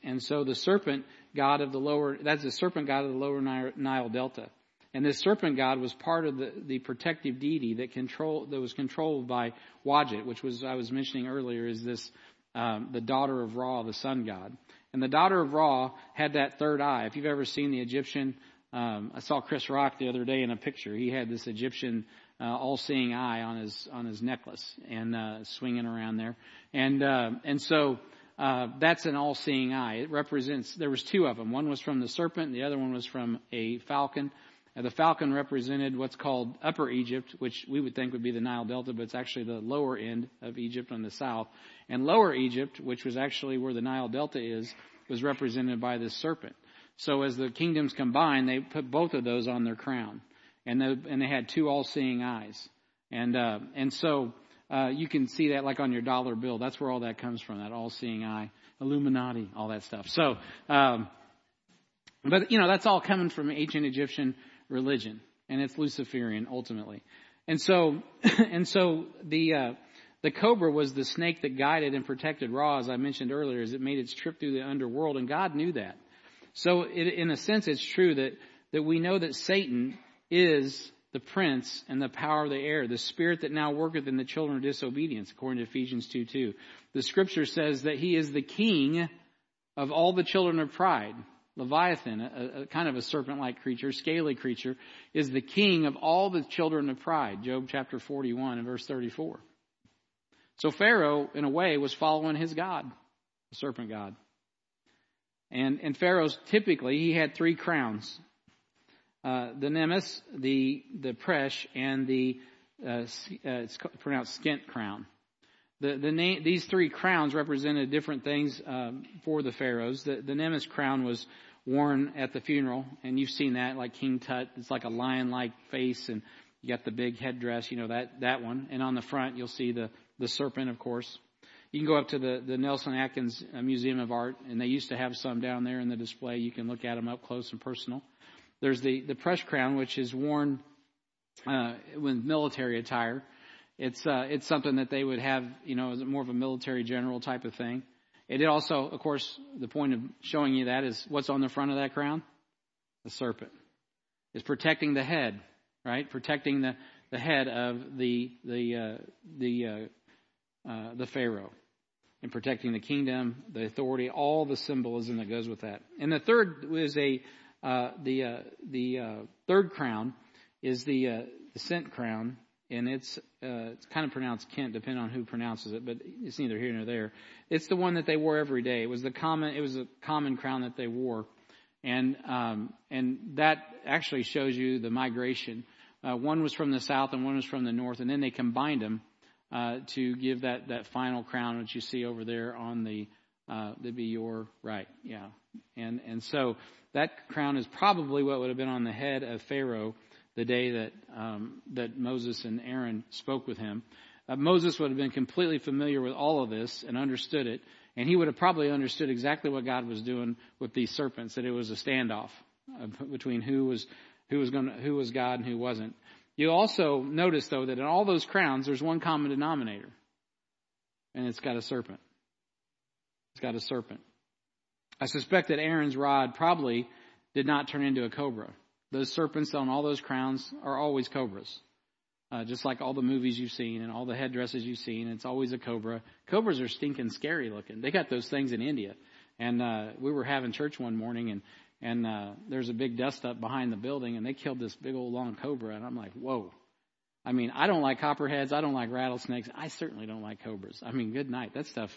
And so the serpent god of the lower, that's the serpent god of the lower Nile Delta. And this serpent god was part of the, the protective deity that control that was controlled by Wadjet, which was I was mentioning earlier, is this um, the daughter of Ra, the sun god. And the daughter of Ra had that third eye. If you've ever seen the Egyptian, um, I saw Chris Rock the other day in a picture. He had this Egyptian uh, all-seeing eye on his on his necklace and uh, swinging around there. And uh, and so uh, that's an all-seeing eye. It represents. There was two of them. One was from the serpent. And the other one was from a falcon. The falcon represented what's called Upper Egypt, which we would think would be the Nile Delta, but it's actually the lower end of Egypt on the south. And Lower Egypt, which was actually where the Nile Delta is, was represented by this serpent. So as the kingdoms combined, they put both of those on their crown, and they, and they had two all-seeing eyes. And uh, and so uh, you can see that like on your dollar bill. That's where all that comes from, that all-seeing eye, Illuminati, all that stuff. So, um, but you know that's all coming from ancient Egyptian religion, and it's Luciferian ultimately. And so, and so the uh, the cobra was the snake that guided and protected Ra, as I mentioned earlier, as it made its trip through the underworld, and God knew that. So, it, in a sense, it's true that that we know that Satan is the prince and the power of the air, the spirit that now worketh in the children of disobedience, according to Ephesians 2 2. The scripture says that he is the king of all the children of pride. Leviathan, a, a kind of a serpent-like creature, scaly creature, is the king of all the children of pride. Job chapter 41 and verse 34. So Pharaoh, in a way, was following his God, the serpent God. And, and Pharaoh's typically, he had three crowns. Uh, the Nemes, the, the Presh, and the, uh, uh, it's pronounced Skent crown. The, the name, these three crowns represented different things um, for the pharaohs. The, the Nemes crown was worn at the funeral, and you've seen that, like King Tut. It's like a lion-like face, and you got the big headdress, you know that that one. And on the front, you'll see the the serpent, of course. You can go up to the the Nelson Atkins uh, Museum of Art, and they used to have some down there in the display. You can look at them up close and personal. There's the the Presh crown, which is worn uh, with military attire. It's uh, it's something that they would have, you know, as more of a military general type of thing. It also, of course, the point of showing you that is what's on the front of that crown? The serpent. Is protecting the head, right? Protecting the, the head of the the uh, the uh, uh, the pharaoh. and protecting the kingdom, the authority, all the symbolism that goes with that. And the third is a uh, the uh, the third crown is the the cent crown, and it's uh, it's kind of pronounced Kent, depending on who pronounces it, but it's neither here nor there. It's the one that they wore every day. It was the common it was a common crown that they wore, and um, and that actually shows you the migration. Uh, one was from the south and one was from the north, and then they combined them uh, to give that, that final crown, which you see over there on the, uh, that'd be your right, yeah. And, and so that crown is probably what would have been on the head of Pharaoh the day that, um, that Moses and Aaron spoke with him. Uh, Moses would have been completely familiar with all of this and understood it, and he would have probably understood exactly what God was doing with these serpents, that it was a standoff uh, between who was, who was going who was God and who wasn't. You also notice, though, that in all those crowns, there's one common denominator, and it's got a serpent. It's got a serpent. I suspect that Aaron's rod probably did not turn into a cobra. Those serpents on all those crowns are always cobras. Uh, just like all the movies you've seen and all the headdresses you've seen, it's always a cobra. Cobras are stinking scary looking. They got those things in India. And uh, we were having church one morning, and and uh, there's a big dust up behind the building, and they killed this big old long cobra, and I'm like, whoa. I mean, I don't like copperheads, I don't like rattlesnakes, I certainly don't like cobras. I mean, good night. That stuff.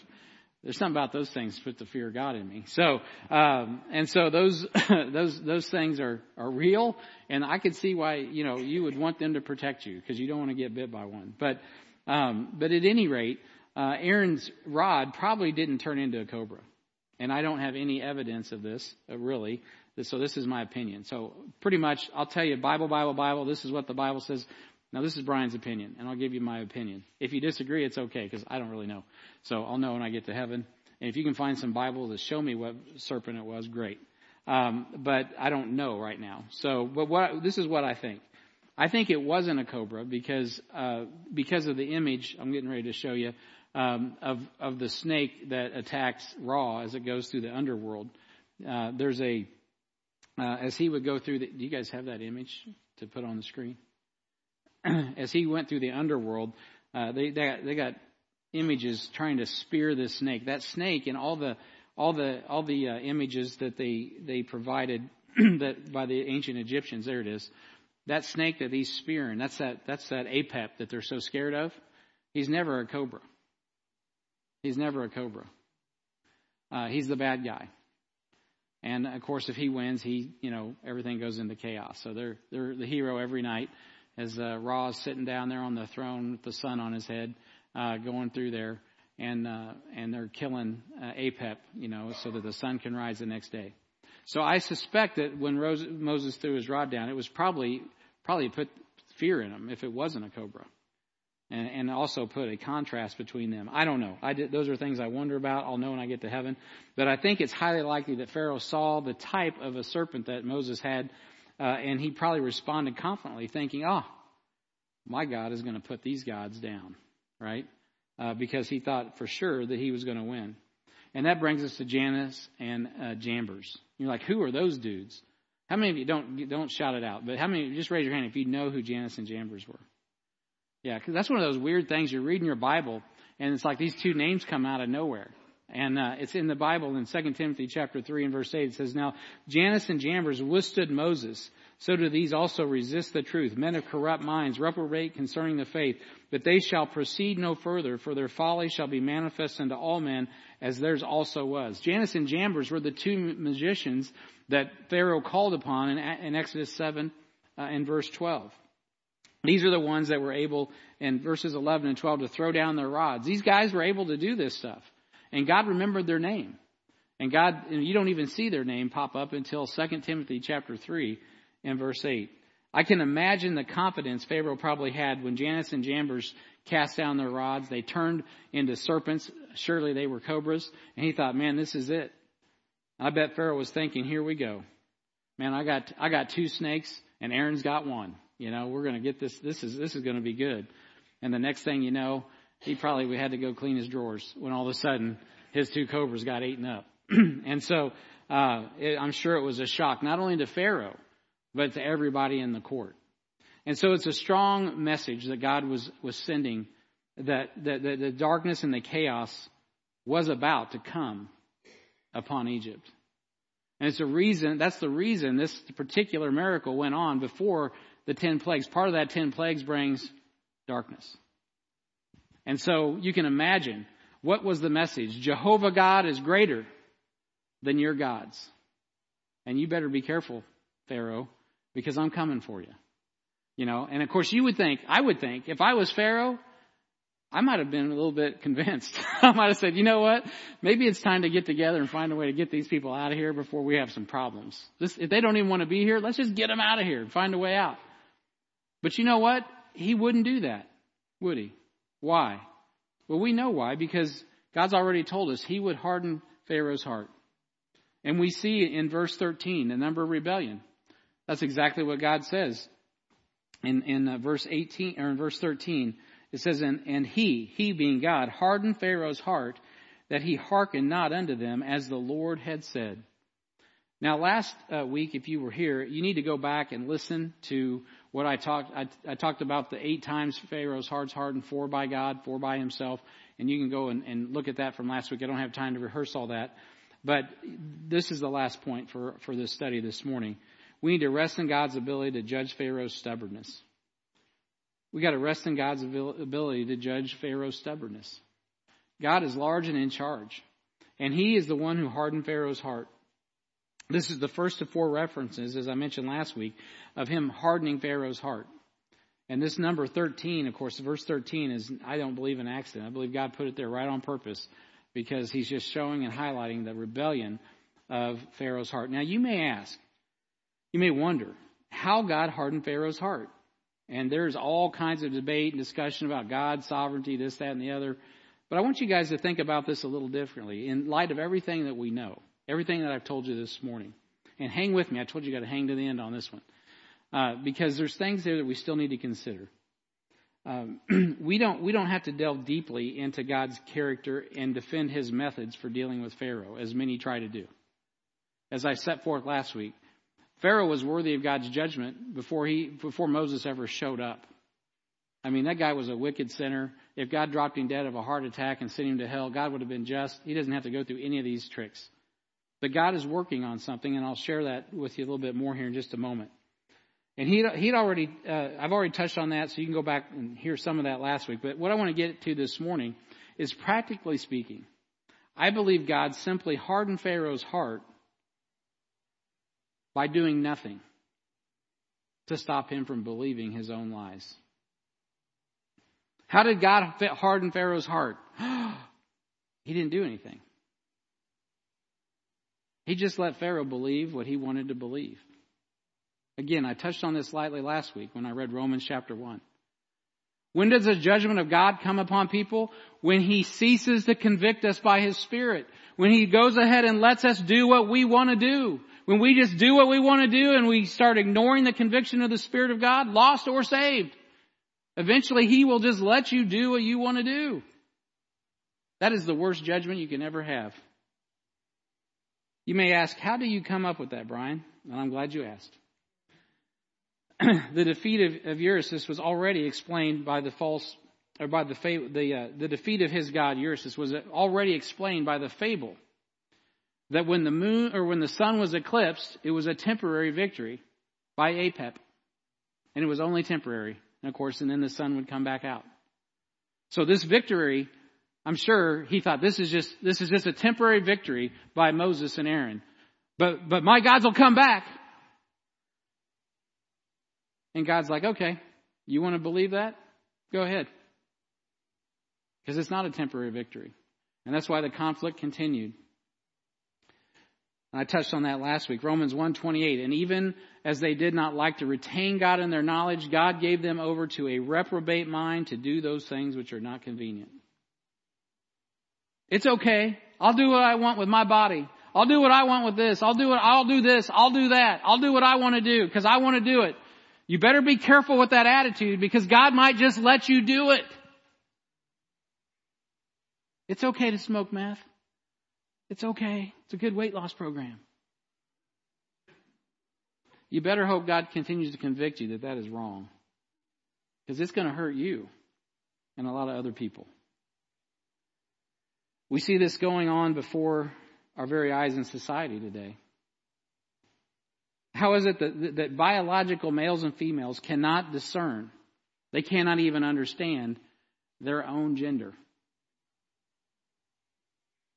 There's something about those things put the fear of God in me. So, um, and so those those those things are are real, and I could see why you know you would want them to protect you because you don't want to get bit by one. But um, but at any rate, uh, Aaron's rod probably didn't turn into a cobra. And I don't have any evidence of this, uh, really. So this is my opinion. So pretty much, I'll tell you, Bible, Bible, Bible, this is what the Bible says. Now this is Brian's opinion, and I'll give you my opinion. If you disagree, it's okay, because I don't really know. So I'll know when I get to heaven. And if you can find some Bible to show me what serpent it was, great. Um, but I don't know right now. So, but what, this is what I think. I think it wasn't a cobra because, uh, because of the image I'm getting ready to show you um, of of the snake that attacks Ra as it goes through the underworld. Uh, there's a uh, as he would go through. The, do you guys have that image to put on the screen? as he went through the underworld, uh, they they got, they got images trying to spear this snake. That snake and all the all the all the uh, images that they they provided that by the ancient Egyptians. There it is. That snake that he's spearing. That's that that's that apep that they're so scared of. He's never a cobra. He's never a cobra. Uh, he's the bad guy. And of course, if he wins, he, you know, everything goes into chaos. So they're, they're the hero every night as uh, Ra is sitting down there on the throne with the sun on his head, uh, going through there, and uh, and they're killing uh, Apep, you know, so that the sun can rise the next day. So I suspect that when Rose, Moses threw his rod down, it was probably probably put fear in him if it wasn't a cobra and, and also put a contrast between them. I don't know. I did, those are things I wonder about. I'll know when I get to heaven. But I think it's highly likely that Pharaoh saw the type of a serpent that Moses had, uh, and he probably responded confidently, thinking, "Oh, my God is going to put these gods down," right? Uh, because he thought for sure that he was going to win. And that brings us to Jannes and uh, Jambres. You're like, who are those dudes? How many of you don't don't shout it out? But how many? Just raise your hand if you know who Jannes and Jambres were. Yeah, because that's one of those weird things. You're reading your Bible, and it's like these two names come out of nowhere. And uh, it's in the Bible in 2 Timothy chapter 3 and verse 8. It says, Now Jannes and Jambres withstood Moses. So do these also resist the truth. Men of corrupt minds reprobate concerning the faith. But they shall proceed no further, for their folly shall be manifest unto all men, as theirs also was. Jannes and Jambres were the two magicians that Pharaoh called upon in, in Exodus 7 uh, and verse 12. These are the ones that were able, in verses 11 and 12, to throw down their rods. These guys were able to do this stuff. And God remembered their name. And God, you don't even see their name pop up until 2 Timothy chapter 3 and verse 8. I can imagine the confidence Pharaoh probably had when Jannes and Jambres cast down their rods. They turned into serpents. Surely they were cobras. And he thought, man, this is it. I bet Pharaoh was thinking, here we go. Man, I got, I got two snakes and Aaron's got one. You know, we're going to get this. This is this is going to be good. And the next thing you know, he probably had to go clean his drawers when all of a sudden his two cobras got eaten up. and so uh, it, I'm sure it was a shock not only to Pharaoh but to everybody in the court. And so it's a strong message that God was was sending that, that, that the darkness and the chaos was about to come upon Egypt. And it's a reason, that's the reason this particular miracle went on before the ten plagues. Part of that ten plagues brings darkness. And so you can imagine what was the message? Jehovah God is greater than your gods. And you better be careful, Pharaoh, because I'm coming for you. You know, and of course you would think, I would think, if I was Pharaoh, I might have been a little bit convinced. I might have said, you know what? Maybe it's time to get together and find a way to get these people out of here before we have some problems. This, if they don't even want to be here, let's just get them out of here and find a way out. But you know what? He wouldn't do that, would he? Why? Well, we know why, because God's already told us he would harden Pharaoh's heart. And we see in verse 13 the number of rebellion. That's exactly what God says. In, in uh, verse 18, or in verse 13, it says, and, and he, he being God, hardened Pharaoh's heart that he hearkened not unto them as the Lord had said. Now, last uh, week, if you were here, you need to go back and listen to what I talked. I, I, talked about the eight times Pharaoh's heart's hardened, four by God, four by himself, and you can go and, and look at that from last week. I don't have time to rehearse all that, but this is the last point for for this study this morning. We need to rest in God's ability to judge Pharaoh's stubbornness. We got to rest in God's ability to judge Pharaoh's stubbornness. God is large and in charge, and He is the one who hardened Pharaoh's heart. This is the first of four references, as I mentioned last week, of him hardening Pharaoh's heart. And this number 13, of course, verse 13 is, I don't believe, an accident. I believe God put it there right on purpose because he's just showing and highlighting the rebellion of Pharaoh's heart. Now, you may ask, you may wonder, how God hardened Pharaoh's heart. And there's all kinds of debate and discussion about God's sovereignty, this, that, and the other. But I want you guys to think about this a little differently in light of everything that we know. Everything that I've told you this morning. And hang with me. I told you you got to hang to the end on this one. Uh, because there's things there that we still need to consider. Um, we don't we don't have to delve deeply into God's character and defend His methods for dealing with Pharaoh, as many try to do. As I set forth last week, Pharaoh was worthy of God's judgment before he before Moses ever showed up. I mean, that guy was a wicked sinner. If God dropped him dead of a heart attack and sent him to hell, God would have been just. He doesn't have to go through any of these tricks. But God is working on something, and I'll share that with you a little bit more here in just a moment. And he'd, he'd already, uh, I've already touched on that, so you can go back and hear some of that last week. But what I want to get to this morning is practically speaking, I believe God simply hardened Pharaoh's heart by doing nothing to stop him from believing his own lies. How did God harden Pharaoh's heart? he didn't do anything. He just let Pharaoh believe what he wanted to believe. Again, I touched on this slightly last week when I read Romans chapter 1. When does the judgment of God come upon people? When He ceases to convict us by His Spirit. When He goes ahead and lets us do what we want to do. When we just do what we want to do and we start ignoring the conviction of the Spirit of God, lost or saved. Eventually He will just let you do what you want to do. That is the worst judgment you can ever have. You may ask, how do you come up with that, Brian? And I'm glad you asked. the defeat of, of was already explained by the false, or by the the uh, the defeat of his god Eurystheus was already explained by the fable that when the moon or when the sun was eclipsed, it was a temporary victory by Apep, and it was only temporary. And of course, and then the sun would come back out. So this victory I'm sure he thought this is just, this is just a temporary victory by Moses and Aaron. But, but my gods will come back. And God's like, okay, you want to believe that? Go ahead. Because it's not a temporary victory. And that's why the conflict continued. I touched on that last week. Romans 1:28. And even as they did not like to retain God in their knowledge, God gave them over to a reprobate mind to do those things which are not convenient. It's okay. I'll do what I want with my body. I'll do what I want with this. I'll do it. I'll do this. I'll do that. I'll do what I want to do because I want to do it. You better be careful with that attitude because God might just let you do it. It's okay to smoke meth. It's okay. It's a good weight loss program. You better hope God continues to convict you that that is wrong because it's going to hurt you and a lot of other people. We see this going on before our very eyes in society today. How is it that, that biological males and females cannot discern? They cannot even understand their own gender.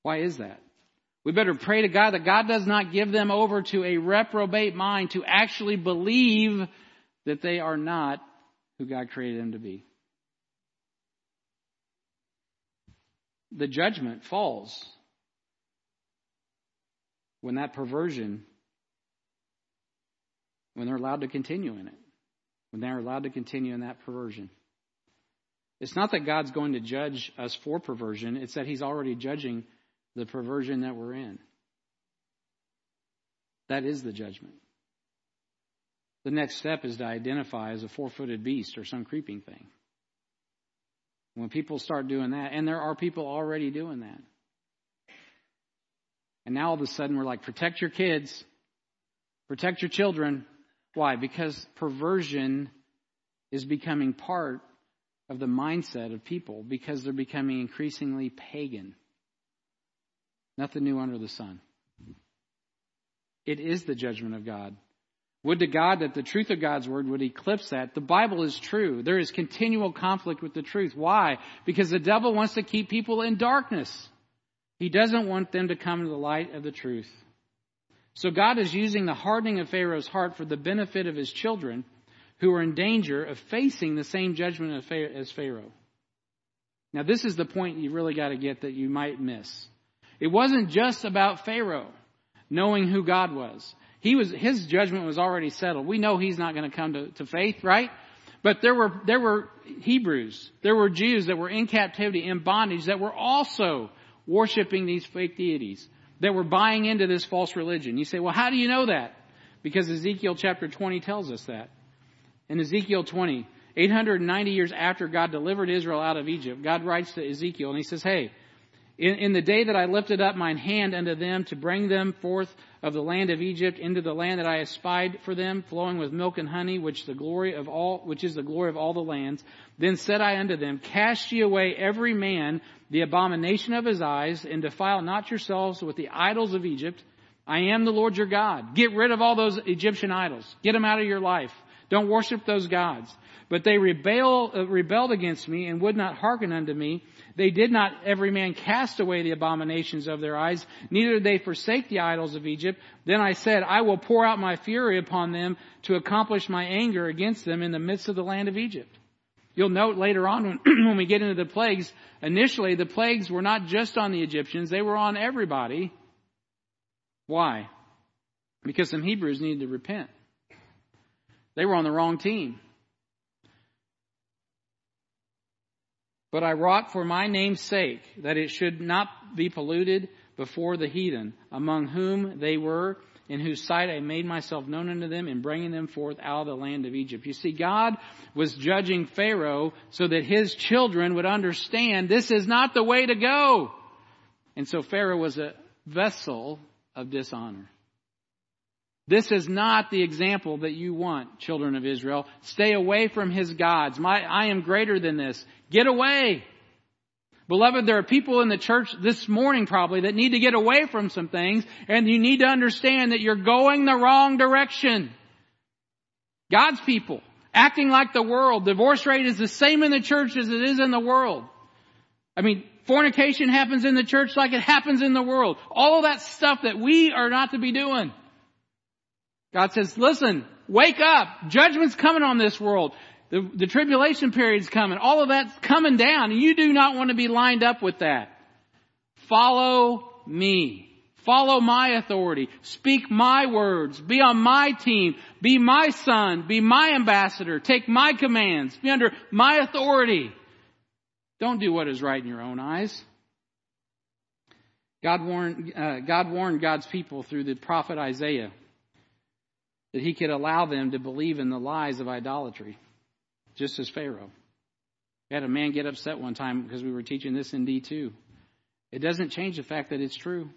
Why is that? We better pray to God that God does not give them over to a reprobate mind to actually believe that they are not who God created them to be. The judgment falls when that perversion, when they're allowed to continue in it, when they're allowed to continue in that perversion. It's not that God's going to judge us for perversion, it's that He's already judging the perversion that we're in. That is the judgment. The next step is to identify as a four footed beast or some creeping thing. When people start doing that, and there are people already doing that. And now all of a sudden we're like, protect your kids, protect your children. Why? Because perversion is becoming part of the mindset of people because they're becoming increasingly pagan. Nothing new under the sun. It is the judgment of God. Would to God that the truth of God's word would eclipse that. The Bible is true. There is continual conflict with the truth. Why? Because the devil wants to keep people in darkness. He doesn't want them to come to the light of the truth. So God is using the hardening of Pharaoh's heart for the benefit of his children who are in danger of facing the same judgment as Pharaoh. Now this is the point you really got to get that you might miss. It wasn't just about Pharaoh knowing who God was. He was, his judgment was already settled. We know he's not going to come to, faith, right? But there were, there were Hebrews, there were Jews that were in captivity, in bondage, that were also worshiping these fake deities, that were buying into this false religion. You say, well, how do you know that? Because Ezekiel chapter 20 tells us that. In Ezekiel 20, 890 years after God delivered Israel out of Egypt, God writes to Ezekiel and he says, hey, in, in, the day that I lifted up mine hand unto them to bring them forth of the land of Egypt into the land that I espied for them, flowing with milk and honey, which the glory of all, which is the glory of all the lands. Then said I unto them, Cast ye away every man the abomination of his eyes, and defile not yourselves with the idols of Egypt. I am the Lord your God. Get rid of all those Egyptian idols. Get them out of your life. Don't worship those gods. But they rebel, uh, rebelled against me and would not hearken unto me. They did not every man cast away the abominations of their eyes, neither did they forsake the idols of Egypt. Then I said, I will pour out my fury upon them to accomplish my anger against them in the midst of the land of Egypt. You'll note later on when, when we get into the plagues, initially the plagues were not just on the Egyptians, they were on everybody. Why? Because some Hebrews needed to repent. They were on the wrong team. But I wrought for my name's sake that it should not be polluted before the heathen, among whom they were, in whose sight I made myself known unto them in bringing them forth out of the land of Egypt. You see, God was judging Pharaoh so that his children would understand this is not the way to go. And so Pharaoh was a vessel of dishonor. This is not the example that you want, children of Israel. Stay away from his gods. My, I am greater than this. Get away. Beloved, there are people in the church this morning probably that need to get away from some things and you need to understand that you're going the wrong direction. God's people acting like the world. Divorce rate is the same in the church as it is in the world. I mean, fornication happens in the church like it happens in the world. All of that stuff that we are not to be doing. God says, listen, wake up. Judgment's coming on this world. The, the tribulation period's coming. All of that's coming down. And you do not want to be lined up with that. Follow me. Follow my authority. Speak my words. Be on my team. Be my son. Be my ambassador. Take my commands. Be under my authority. Don't do what is right in your own eyes. God warned, uh, God warned God's people through the prophet Isaiah that he could allow them to believe in the lies of idolatry, just as Pharaoh. We had a man get upset one time because we were teaching this in D2. It doesn't change the fact that it's true.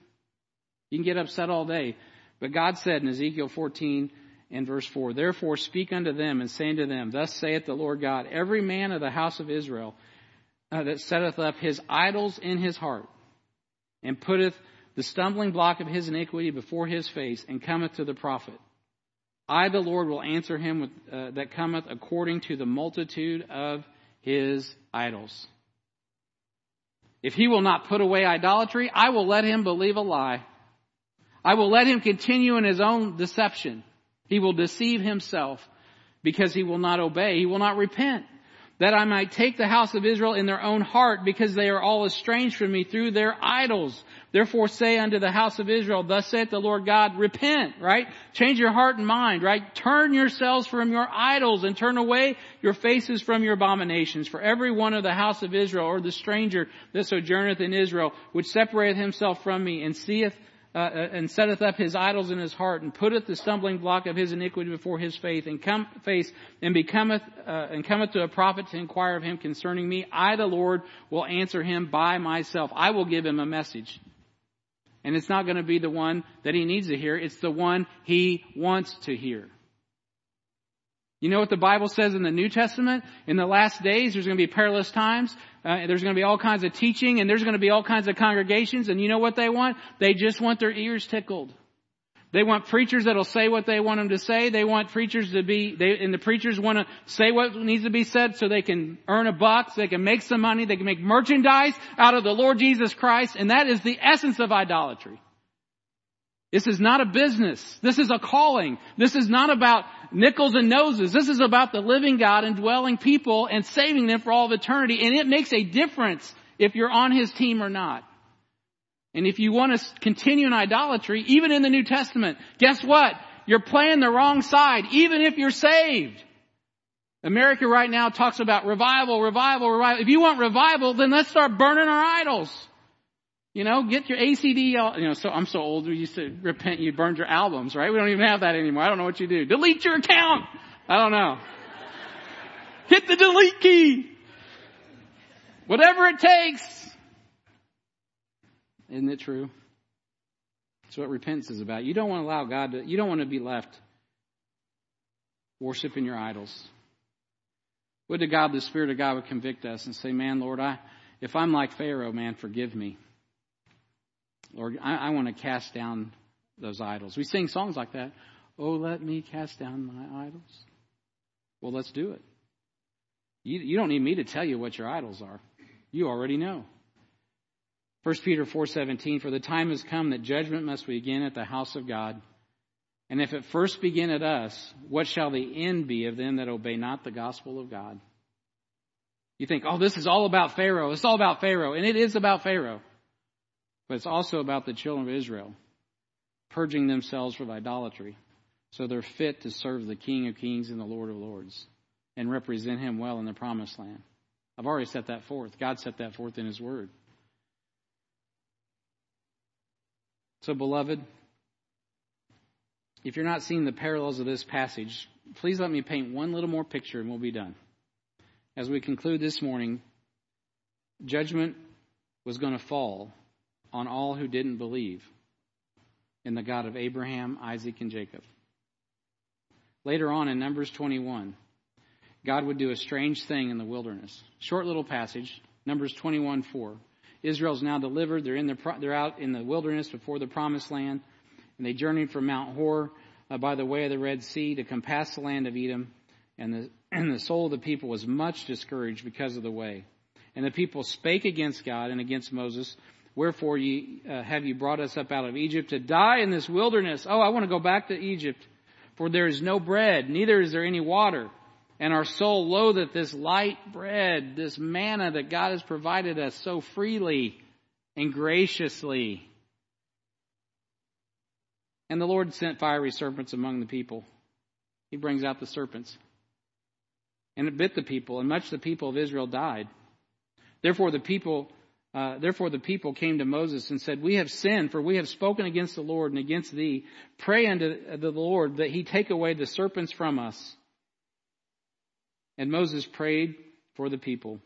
You can get upset all day. But God said in Ezekiel 14 and verse 4, Therefore speak unto them and say unto them, Thus saith the Lord God, Every man of the house of Israel uh, that setteth up his idols in his heart, and putteth the stumbling block of his iniquity before his face, and cometh to the prophet. I, the Lord, will answer him with, uh, that cometh according to the multitude of his idols. If he will not put away idolatry, I will let him believe a lie. I will let him continue in his own deception. He will deceive himself because he will not obey. He will not repent that I might take the house of Israel in their own heart, because they are all estranged from me through their idols. Therefore say unto the house of Israel, thus saith the Lord God, repent, right? Change your heart and mind, right? Turn yourselves from your idols and turn away your faces from your abominations. For every one of the house of Israel, or the stranger that sojourneth in Israel, which separateth himself from me and seeth uh, uh, and setteth up his idols in his heart, and putteth the stumbling block of his iniquity before his faith, and come face and becometh uh, and cometh to a prophet to inquire of him concerning me. I, the Lord, will answer him by myself. I will give him a message, and it's not going to be the one that he needs to hear. It's the one he wants to hear. You know what the Bible says in the New Testament? In the last days, there's going to be perilous times. Uh, there's going to be all kinds of teaching and there's going to be all kinds of congregations. And you know what they want? They just want their ears tickled. They want preachers that'll say what they want them to say. They want preachers to be, they, and the preachers want to say what needs to be said so they can earn a buck, so they can make some money, they can make merchandise out of the Lord Jesus Christ. And that is the essence of idolatry. This is not a business. This is a calling. This is not about nickels and noses. This is about the living God and dwelling people and saving them for all of eternity. And it makes a difference if you're on His team or not. And if you want to continue in idolatry, even in the New Testament, guess what? You're playing the wrong side, even if you're saved. America right now talks about revival, revival, revival. If you want revival, then let's start burning our idols. You know, get your ACD, you know, so I'm so old, we used to repent, you burned your albums, right? We don't even have that anymore. I don't know what you do. Delete your account! I don't know. Hit the delete key! Whatever it takes! Isn't it true? That's what repentance is about. You don't want to allow God to, you don't want to be left worshiping your idols. Would to God, the Spirit of God would convict us and say, man, Lord, I, if I'm like Pharaoh, man, forgive me. Lord, I, I want to cast down those idols. We sing songs like that. Oh, let me cast down my idols. Well, let's do it. You, you don't need me to tell you what your idols are. You already know. 1 Peter 4:17 For the time has come that judgment must begin at the house of God. And if it first begin at us, what shall the end be of them that obey not the gospel of God? You think, oh, this is all about Pharaoh. It's all about Pharaoh. And it is about Pharaoh. But it's also about the children of Israel purging themselves from idolatry so they're fit to serve the King of Kings and the Lord of Lords and represent Him well in the promised land. I've already set that forth. God set that forth in His Word. So, beloved, if you're not seeing the parallels of this passage, please let me paint one little more picture and we'll be done. As we conclude this morning, judgment was going to fall on all who didn't believe in the God of Abraham, Isaac, and Jacob. Later on in Numbers 21, God would do a strange thing in the wilderness. Short little passage, Numbers 21 4. Israel's now delivered. They're, in the, they're out in the wilderness before the promised land. And they journeyed from Mount Hor uh, by the way of the Red Sea to compass the land of Edom. And the, and the soul of the people was much discouraged because of the way. And the people spake against God and against Moses Wherefore ye, uh, have you brought us up out of Egypt to die in this wilderness? Oh, I want to go back to Egypt. For there is no bread, neither is there any water. And our soul loatheth this light bread, this manna that God has provided us so freely and graciously. And the Lord sent fiery serpents among the people. He brings out the serpents. And it bit the people, and much the people of Israel died. Therefore the people uh, therefore the people came to Moses and said, We have sinned, for we have spoken against the Lord and against thee. Pray unto the Lord that he take away the serpents from us. And Moses prayed for the people.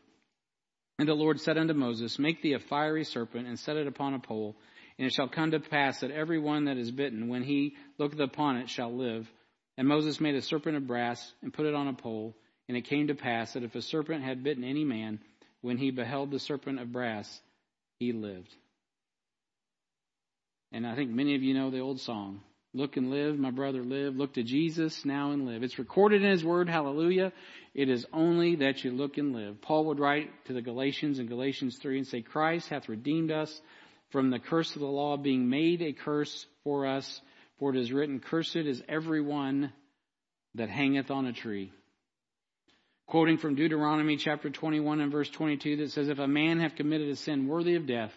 And the Lord said unto Moses, Make thee a fiery serpent and set it upon a pole. And it shall come to pass that every one that is bitten, when he looketh upon it, shall live. And Moses made a serpent of brass and put it on a pole. And it came to pass that if a serpent had bitten any man, when he beheld the serpent of brass, he lived. And I think many of you know the old song. Look and live, my brother, live. Look to Jesus now and live. It's recorded in his word, hallelujah. It is only that you look and live. Paul would write to the Galatians in Galatians 3 and say, Christ hath redeemed us from the curse of the law, being made a curse for us. For it is written, Cursed is every one that hangeth on a tree. Quoting from Deuteronomy chapter 21 and verse 22 that says, If a man have committed a sin worthy of death,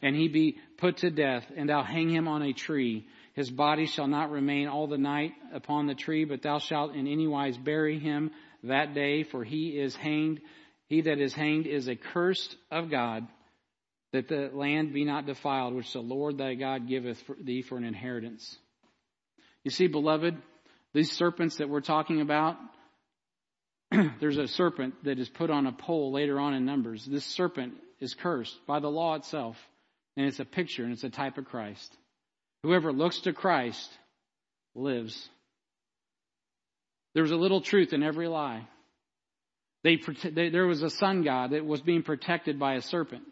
and he be put to death, and thou hang him on a tree, his body shall not remain all the night upon the tree, but thou shalt in any wise bury him that day, for he is hanged. He that is hanged is accursed of God, that the land be not defiled, which the Lord thy God giveth thee for an inheritance. You see, beloved, these serpents that we're talking about, there's a serpent that is put on a pole later on in Numbers. This serpent is cursed by the law itself, and it's a picture and it's a type of Christ. Whoever looks to Christ lives. There was a little truth in every lie. They, they, there was a sun god that was being protected by a serpent.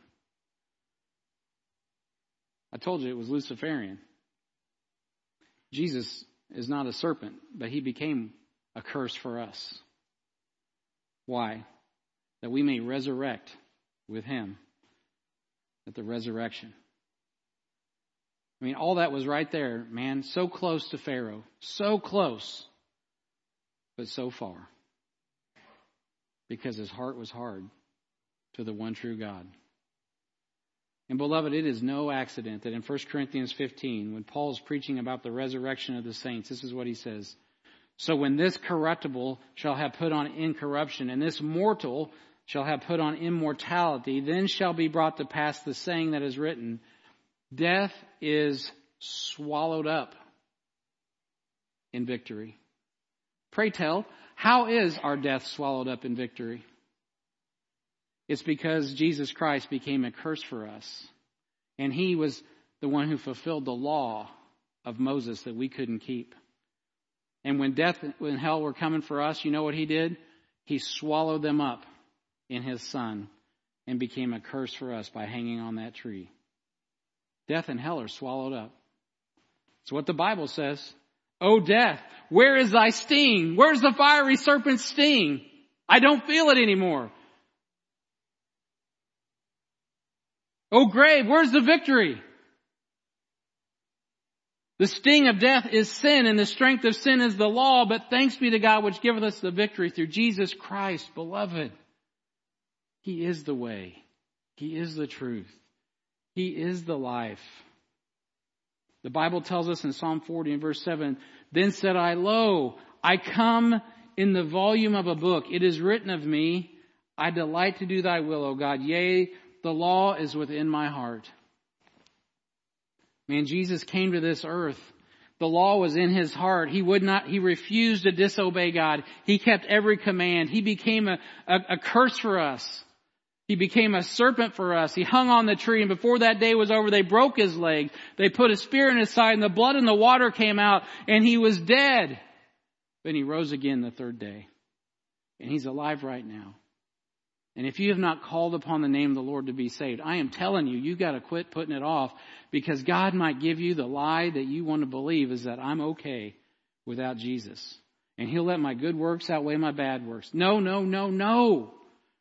I told you it was Luciferian. Jesus is not a serpent, but he became a curse for us. Why? That we may resurrect with him at the resurrection. I mean, all that was right there, man, so close to Pharaoh, so close, but so far. Because his heart was hard to the one true God. And beloved, it is no accident that in 1 Corinthians 15, when Paul is preaching about the resurrection of the saints, this is what he says. So when this corruptible shall have put on incorruption, and this mortal shall have put on immortality, then shall be brought to pass the saying that is written, Death is swallowed up in victory. Pray tell, how is our death swallowed up in victory? It's because Jesus Christ became a curse for us. And he was the one who fulfilled the law of Moses that we couldn't keep. And when death and hell were coming for us, you know what he did? He swallowed them up in his son and became a curse for us by hanging on that tree. Death and hell are swallowed up. It's what the Bible says. O death, where is thy sting? Where's the fiery serpent's sting? I don't feel it anymore. O grave, where's the victory? The sting of death is sin and the strength of sin is the law, but thanks be to God which giveth us the victory through Jesus Christ, beloved. He is the way. He is the truth. He is the life. The Bible tells us in Psalm 40 and verse 7, Then said I, Lo, I come in the volume of a book. It is written of me, I delight to do thy will, O God. Yea, the law is within my heart. Man, Jesus came to this earth. The law was in his heart. He would not, he refused to disobey God. He kept every command. He became a, a, a curse for us. He became a serpent for us. He hung on the tree and before that day was over, they broke his leg. They put a spear in his side and the blood and the water came out and he was dead. But he rose again the third day. And he's alive right now. And if you have not called upon the name of the Lord to be saved, I am telling you, you gotta quit putting it off because God might give you the lie that you want to believe is that I'm okay without Jesus. And He'll let my good works outweigh my bad works. No, no, no, no.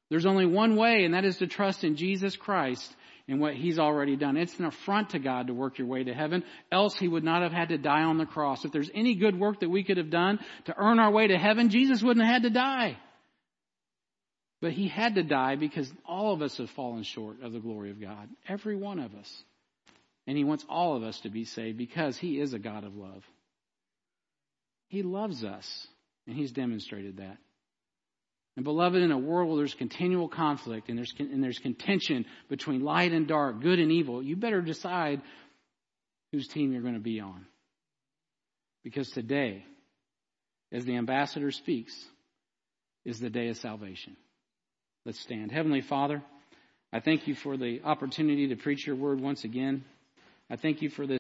There's only one way and that is to trust in Jesus Christ and what He's already done. It's an affront to God to work your way to heaven. Else He would not have had to die on the cross. If there's any good work that we could have done to earn our way to heaven, Jesus wouldn't have had to die. But he had to die because all of us have fallen short of the glory of God. Every one of us. And he wants all of us to be saved because he is a God of love. He loves us, and he's demonstrated that. And beloved, in a world where there's continual conflict and there's, and there's contention between light and dark, good and evil, you better decide whose team you're going to be on. Because today, as the ambassador speaks, is the day of salvation. Let's stand. Heavenly Father, I thank you for the opportunity to preach your word once again. I thank you for this.